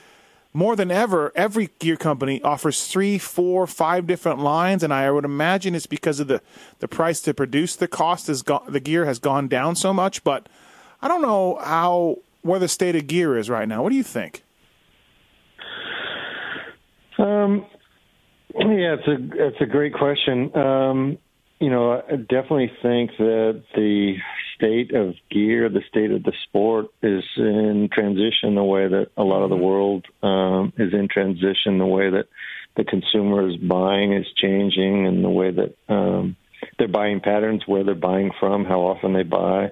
more than ever, every gear company offers three, four, five different lines, and I would imagine it's because of the, the price to produce the cost has gone, the gear has gone down so much. But I don't know how where the state of gear is right now. What do you think? Um, yeah, it's a it's a great question. Um, you know, I definitely think that the state of gear, the state of the sport, is in transition. The way that a lot of the world um, is in transition, the way that the consumer is buying is changing, and the way that um, their buying patterns, where they're buying from, how often they buy.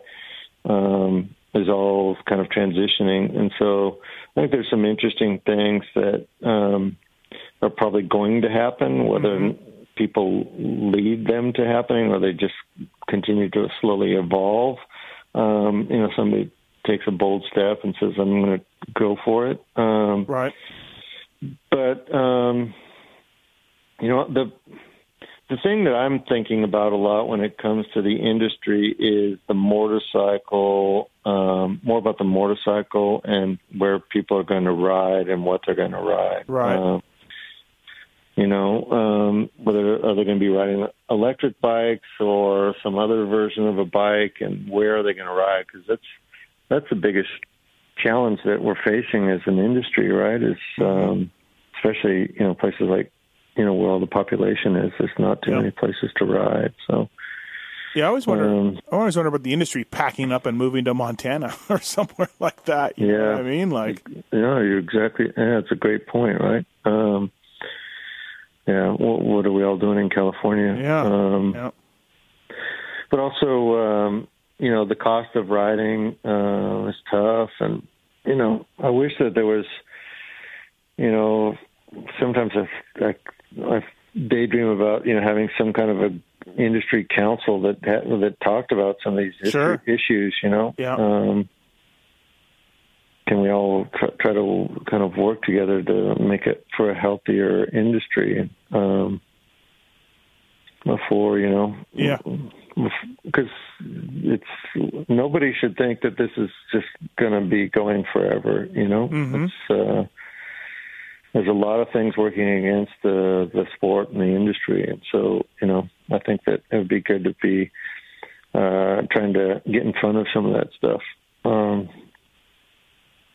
um, is all kind of transitioning, and so I think there's some interesting things that um, are probably going to happen, whether Mm-hmm. People lead them to happening or they just continue to slowly evolve. Um, you know, somebody takes a bold step and says, "I'm going to go for it." Um, Right. but um, you know the the thing that I'm thinking about a lot when it comes to the industry is the motorcycle, um, more about the motorcycle and where people are going to ride and what they're going to ride. Right. Um, you know, um, whether are they going to be riding electric bikes or some other version of a bike, and where are they going to ride? Because that's that's the biggest challenge that we're facing as an industry, right? Is um, especially you know places like you know where all the population is. There's not too Yeah. many places to ride. So Yeah, I always wonder. Um, I always wonder about the industry packing up and moving to Montana or somewhere like that. You know Yeah. what I mean? Like, yeah, you're exactly. Yeah, it's a great point, right? Um, yeah, what, what are we all doing in California? yeah, Um, yeah, but also um you know the cost of riding uh is tough and you know i wish that there was you know sometimes i i, I daydream about you know having some kind of a industry council that ha- that talked about some of these Sure. issues you know Yeah. um can we all try, try to kind of work together to make it for a healthier industry um before you know Yeah. because it's nobody should think that this is just going to be going forever. You know, Mhm. it's uh, there's a lot of things working against the the sport and the industry, and so you know, I think that it would be good to be uh, trying to get in front of some of that stuff. Um,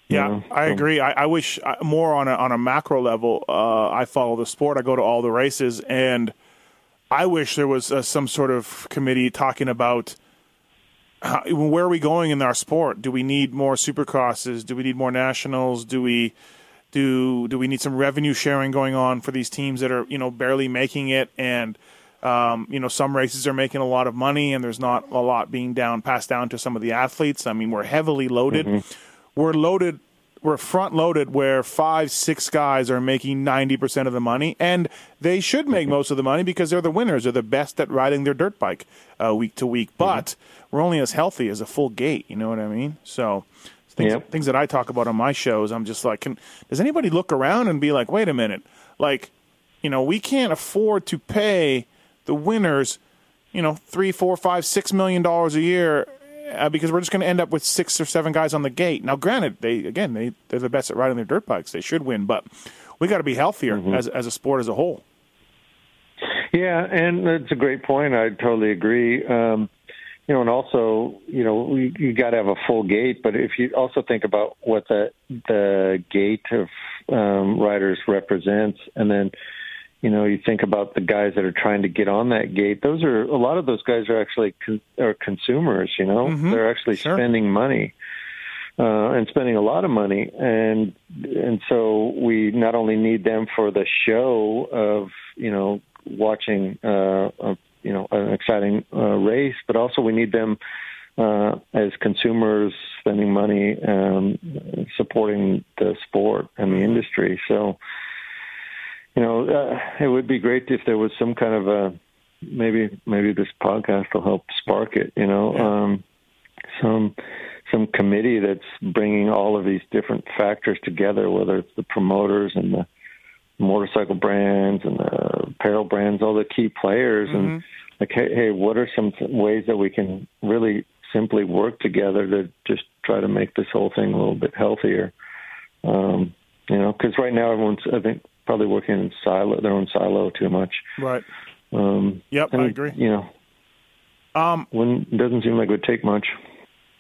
you yeah. know, I agree. I, I wish uh, more on a on a macro level. Uh, I follow the sport. I go to all the races, and I wish there was uh, some sort of committee talking about. How, where are we going in our sport? Do we need more supercrosses? Do we need more nationals? Do we do do we need some revenue sharing going on for these teams that are you know barely making it and um, you know some races are making a lot of money and there's not a lot being down passed down to some of the athletes. I mean we're heavily loaded. We're loaded. We're front loaded where five six guys are making ninety percent of the money and they should make most of the money because they're the winners. They're the best at riding their dirt bike uh, week to week. But we're only as healthy as a full gate. You know what I mean? So things, Yep. things that I talk about on my shows, I'm just like, can, does anybody look around and be like, wait a minute, like, you know, we can't afford to pay the winners, you know, three, four, five, six million dollars a year uh, because we're just going to end up with six or seven guys on the gate. Now, granted, they again they they're the best at riding their dirt bikes; they should win, but we got to be healthier as as a sport as a whole. Yeah, and it's a great point. I totally agree. Um, you know, and also, you know, you, you got to have a full gate. But if you also think about what the the gate of um, riders represents, and then, you know, you think about the guys that are trying to get on that gate. Those are a lot of those guys are actually con- are consumers. You know, Mhm. they're actually Sure. spending money. Uh, and spending a lot of money, and and so we not only need them for the show of you know watching uh, a, you know an exciting uh, race, but also we need them uh, as consumers spending money um, supporting the sport and the industry. So you know uh, it would be great if there was some kind of a maybe maybe this podcast will help spark it. You know um, some some committee that's bringing all of these different factors together, whether it's the promoters and the motorcycle brands and the apparel brands, all the key players, and like, hey, hey, what are some ways that we can really simply work together to just try to make this whole thing a little bit healthier? Um, you know, because right now everyone's, I think, probably working in silo, their own silo too much. Right. Um, Yep, and, I agree. You know, Um, when it doesn't seem like it would take much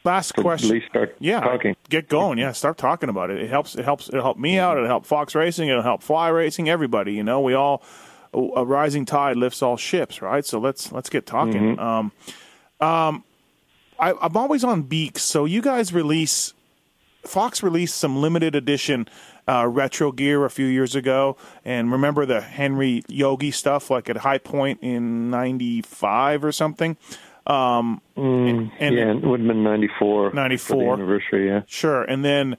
last question. at least start yeah, talking. get going. Yeah, start talking about it. It helps. It helps. It'll help me out. It'll help Fox Racing. It'll help Fly Racing. Everybody. You know, we all a rising tide lifts all ships, right? So let's let's get talking. Um, um, I, I'm always on Beaks. So you guys release Fox released some limited edition uh, retro gear a few years ago, and remember the Henry Yogi stuff, like at High Point in '95 or something. Um, Mm, and- yeah, it would have been 94. 94. For the anniversary, yeah. Sure. And then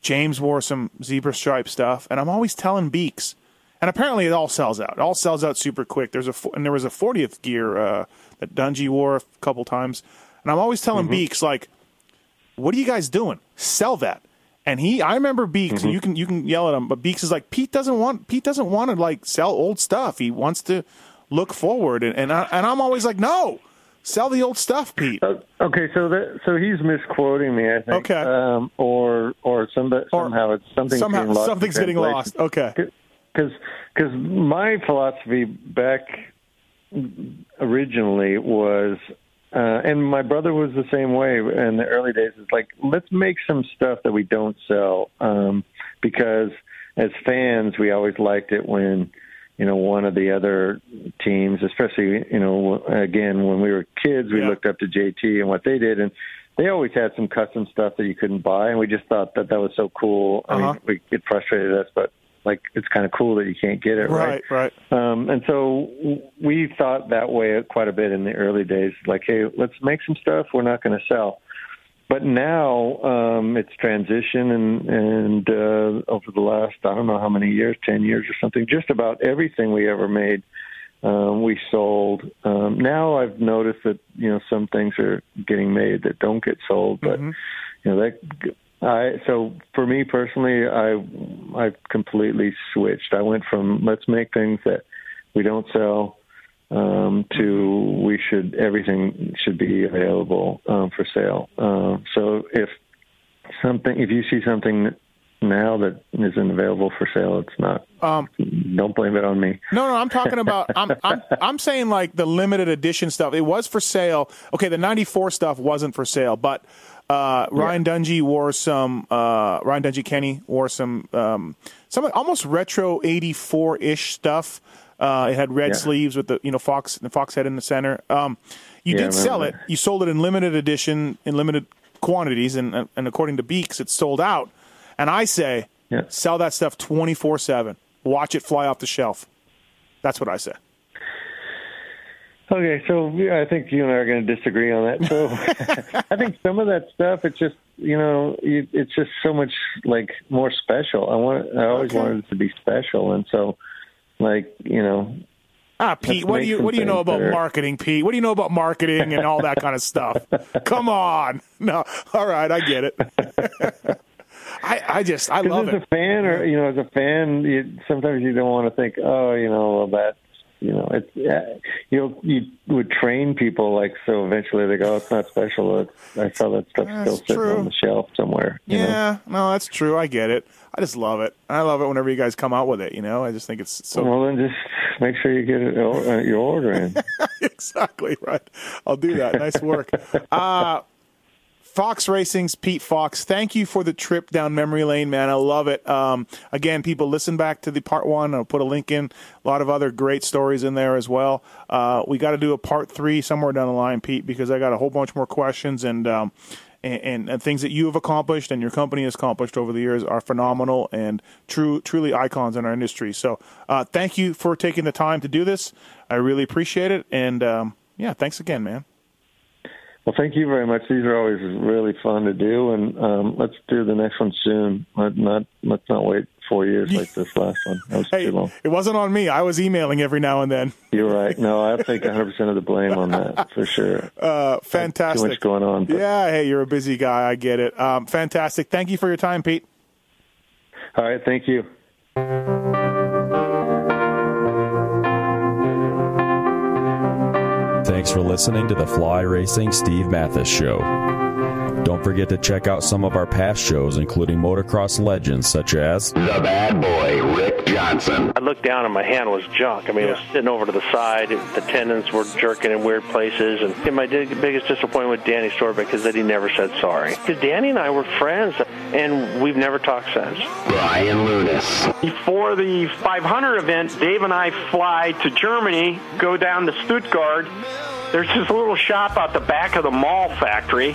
James wore some zebra stripe stuff, and I'm always telling Beaks, and apparently it all sells out. It all sells out super quick. There's a and there was a 40th gear uh, that Dungey wore a couple times, and I'm always telling Beaks like, "What are you guys doing? Sell that." And he, I remember Beaks. and You can you can yell at him, but Beaks is like Pete doesn't want Pete doesn't want to like sell old stuff. He wants to look forward, and and, I, and I'm always like, no, sell the old stuff, Pete. Uh, Okay, so that so he's misquoting me, I think. Okay. Um, or or some, somehow it's something Somehow getting lost something's getting lost. Okay. because because my philosophy back originally was uh, and my brother was the same way in the early days It's like let's make some stuff that we don't sell um, because as fans we always liked it when you know one of the other teams especially you know again when we were kids we Yeah. looked up to JT and what they did and they always had some custom stuff that you couldn't buy and we just thought that that was so cool I Uh-huh. mean we, it frustrated us but like it's kind of cool that you can't get it right Right, right. um, and so we thought that way quite a bit in the early days. Like, hey, let's make some stuff we're not going to sell. But now um, it's transition, and and uh, over the last I don't know how many years, ten years or something, just about everything we ever made, um, we sold. Um, now I've noticed that you know some things are getting made that don't get sold, but Mm-hmm. you know that I so for me personally, I I completely switched. I went from let's make things that we don't sell um, to we should everything should be available um, for sale. Um, so if something, if you see something now that isn't available for sale, it's not. Um, don't blame it on me. No, no, I'm talking about. I'm, I'm, I'm saying like the limited edition stuff. It was for sale. Okay, the '94 stuff wasn't for sale, but uh, Ryan Dungey wore some. Uh, Ryan Dungey Kenny wore some. Um, some almost retro '84 ish stuff. Uh, it had red Yeah. sleeves with the you know fox the fox head in the center. Um, you Yeah, did sell it. You sold it in limited edition in limited quantities, and and according to Beaks, it's sold out. And I say, Yeah. sell that stuff 24 seven. Watch it fly off the shelf. That's what I say. Okay, so yeah, I think you and I are going to disagree on that. So I think some of that stuff, it's just you know, you, it's just so much like more special. I want, I always Okay. wanted it to be special, and so like you know, Ah, Pete, what do you what do you know about are- marketing, Pete? What do you know about marketing and all that kind of stuff? Come on, no, all right, I get it. I I just I love as it. a fan, or you know, as a fan, you, sometimes you don't want to think, oh, you know, well, that, you know, it's yeah, you you would train people like so. Eventually, they go, oh, it's not special. It's, I saw that stuff That's still sitting true. on the shelf somewhere. You know? Yeah, no, that's true. I get it. I just love it. I love it whenever you guys come out with it. You know, I just think it's so Well, then just make sure you get it, uh, your order in. exactly right. I'll do that. Nice work. Uh, Fox Racing's Pete Fox. Thank you for the trip down memory lane, man. I love it. Um, again, people listen back to the part one. I'll put a link in. A lot of other great stories in there as well. Uh, we got to do a part three somewhere down the line, Pete, because I got a whole bunch more questions and. Um, and, and, things that you have accomplished and your company has accomplished over the years are phenomenal and true, truly icons in our industry. So, uh, thank you for taking the time to do this. I really appreciate it. And um, yeah, thanks again, man. Well, thank you very much. These are always really fun to do, and um, let's do the next one soon. Let not let's not wait four years like this last one. That was Hey, too long. it wasn't on me. I was emailing every now and then. You're right. No, I'll take 100 percent of the blame on that for sure. Uh, Too much going on. but- Yeah, hey, you're a busy guy. I get it. Um, fantastic. Thank you for your time, Pete. All right. Thank you. Thanks for listening to the Fly Racing Steve Matthes Show. Don't forget to check out some of our past shows, including motocross legends such as The bad boy, Rick Johnson. I looked down and my hand was junk. I mean, it was sitting over to the side. The tendons were jerking in weird places. And, and my biggest disappointment with Danny Storbeck is that he never said sorry. Because Danny and I were friends, and we've never talked since. Brian Lunas. Before the 500 event, Dave and I fly to Germany, go down to Stuttgart. There's this little shop out the back of the Mahle factory.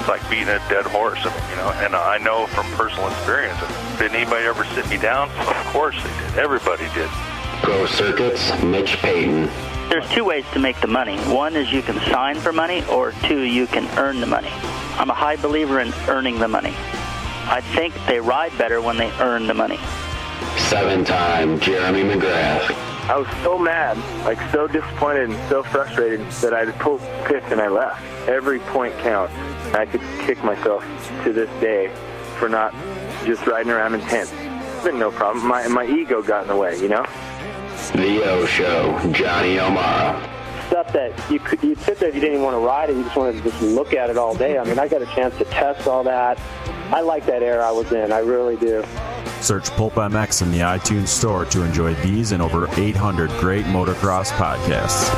it's like beating a dead horse, you know. And I know from personal experience, did anybody ever sit me down? Of course they did. Everybody did. Pro Circuits, Mitch Payton. There's two ways to make the money. One is you can sign for money, or two, you can earn the money. I'm a high believer in earning the money. I think they ride better when they earn the money. Seven-time Jeremy McGrath. I was so mad, like so disappointed and so frustrated that I pulled fifth and I left. Every point counts. I could kick myself to this day for not just riding around in tenth. Been no problem. My my ego got in the way, you know. The O Show, Johnny O'Mara. Stuff that you could you sit there, if you didn't even want to ride it, you just wanted to just look at it all day. I mean, I got a chance to test all that. I like that era I was in. I really do. Search Pulp MX in the iTunes store to enjoy these and over 800 great motocross podcasts.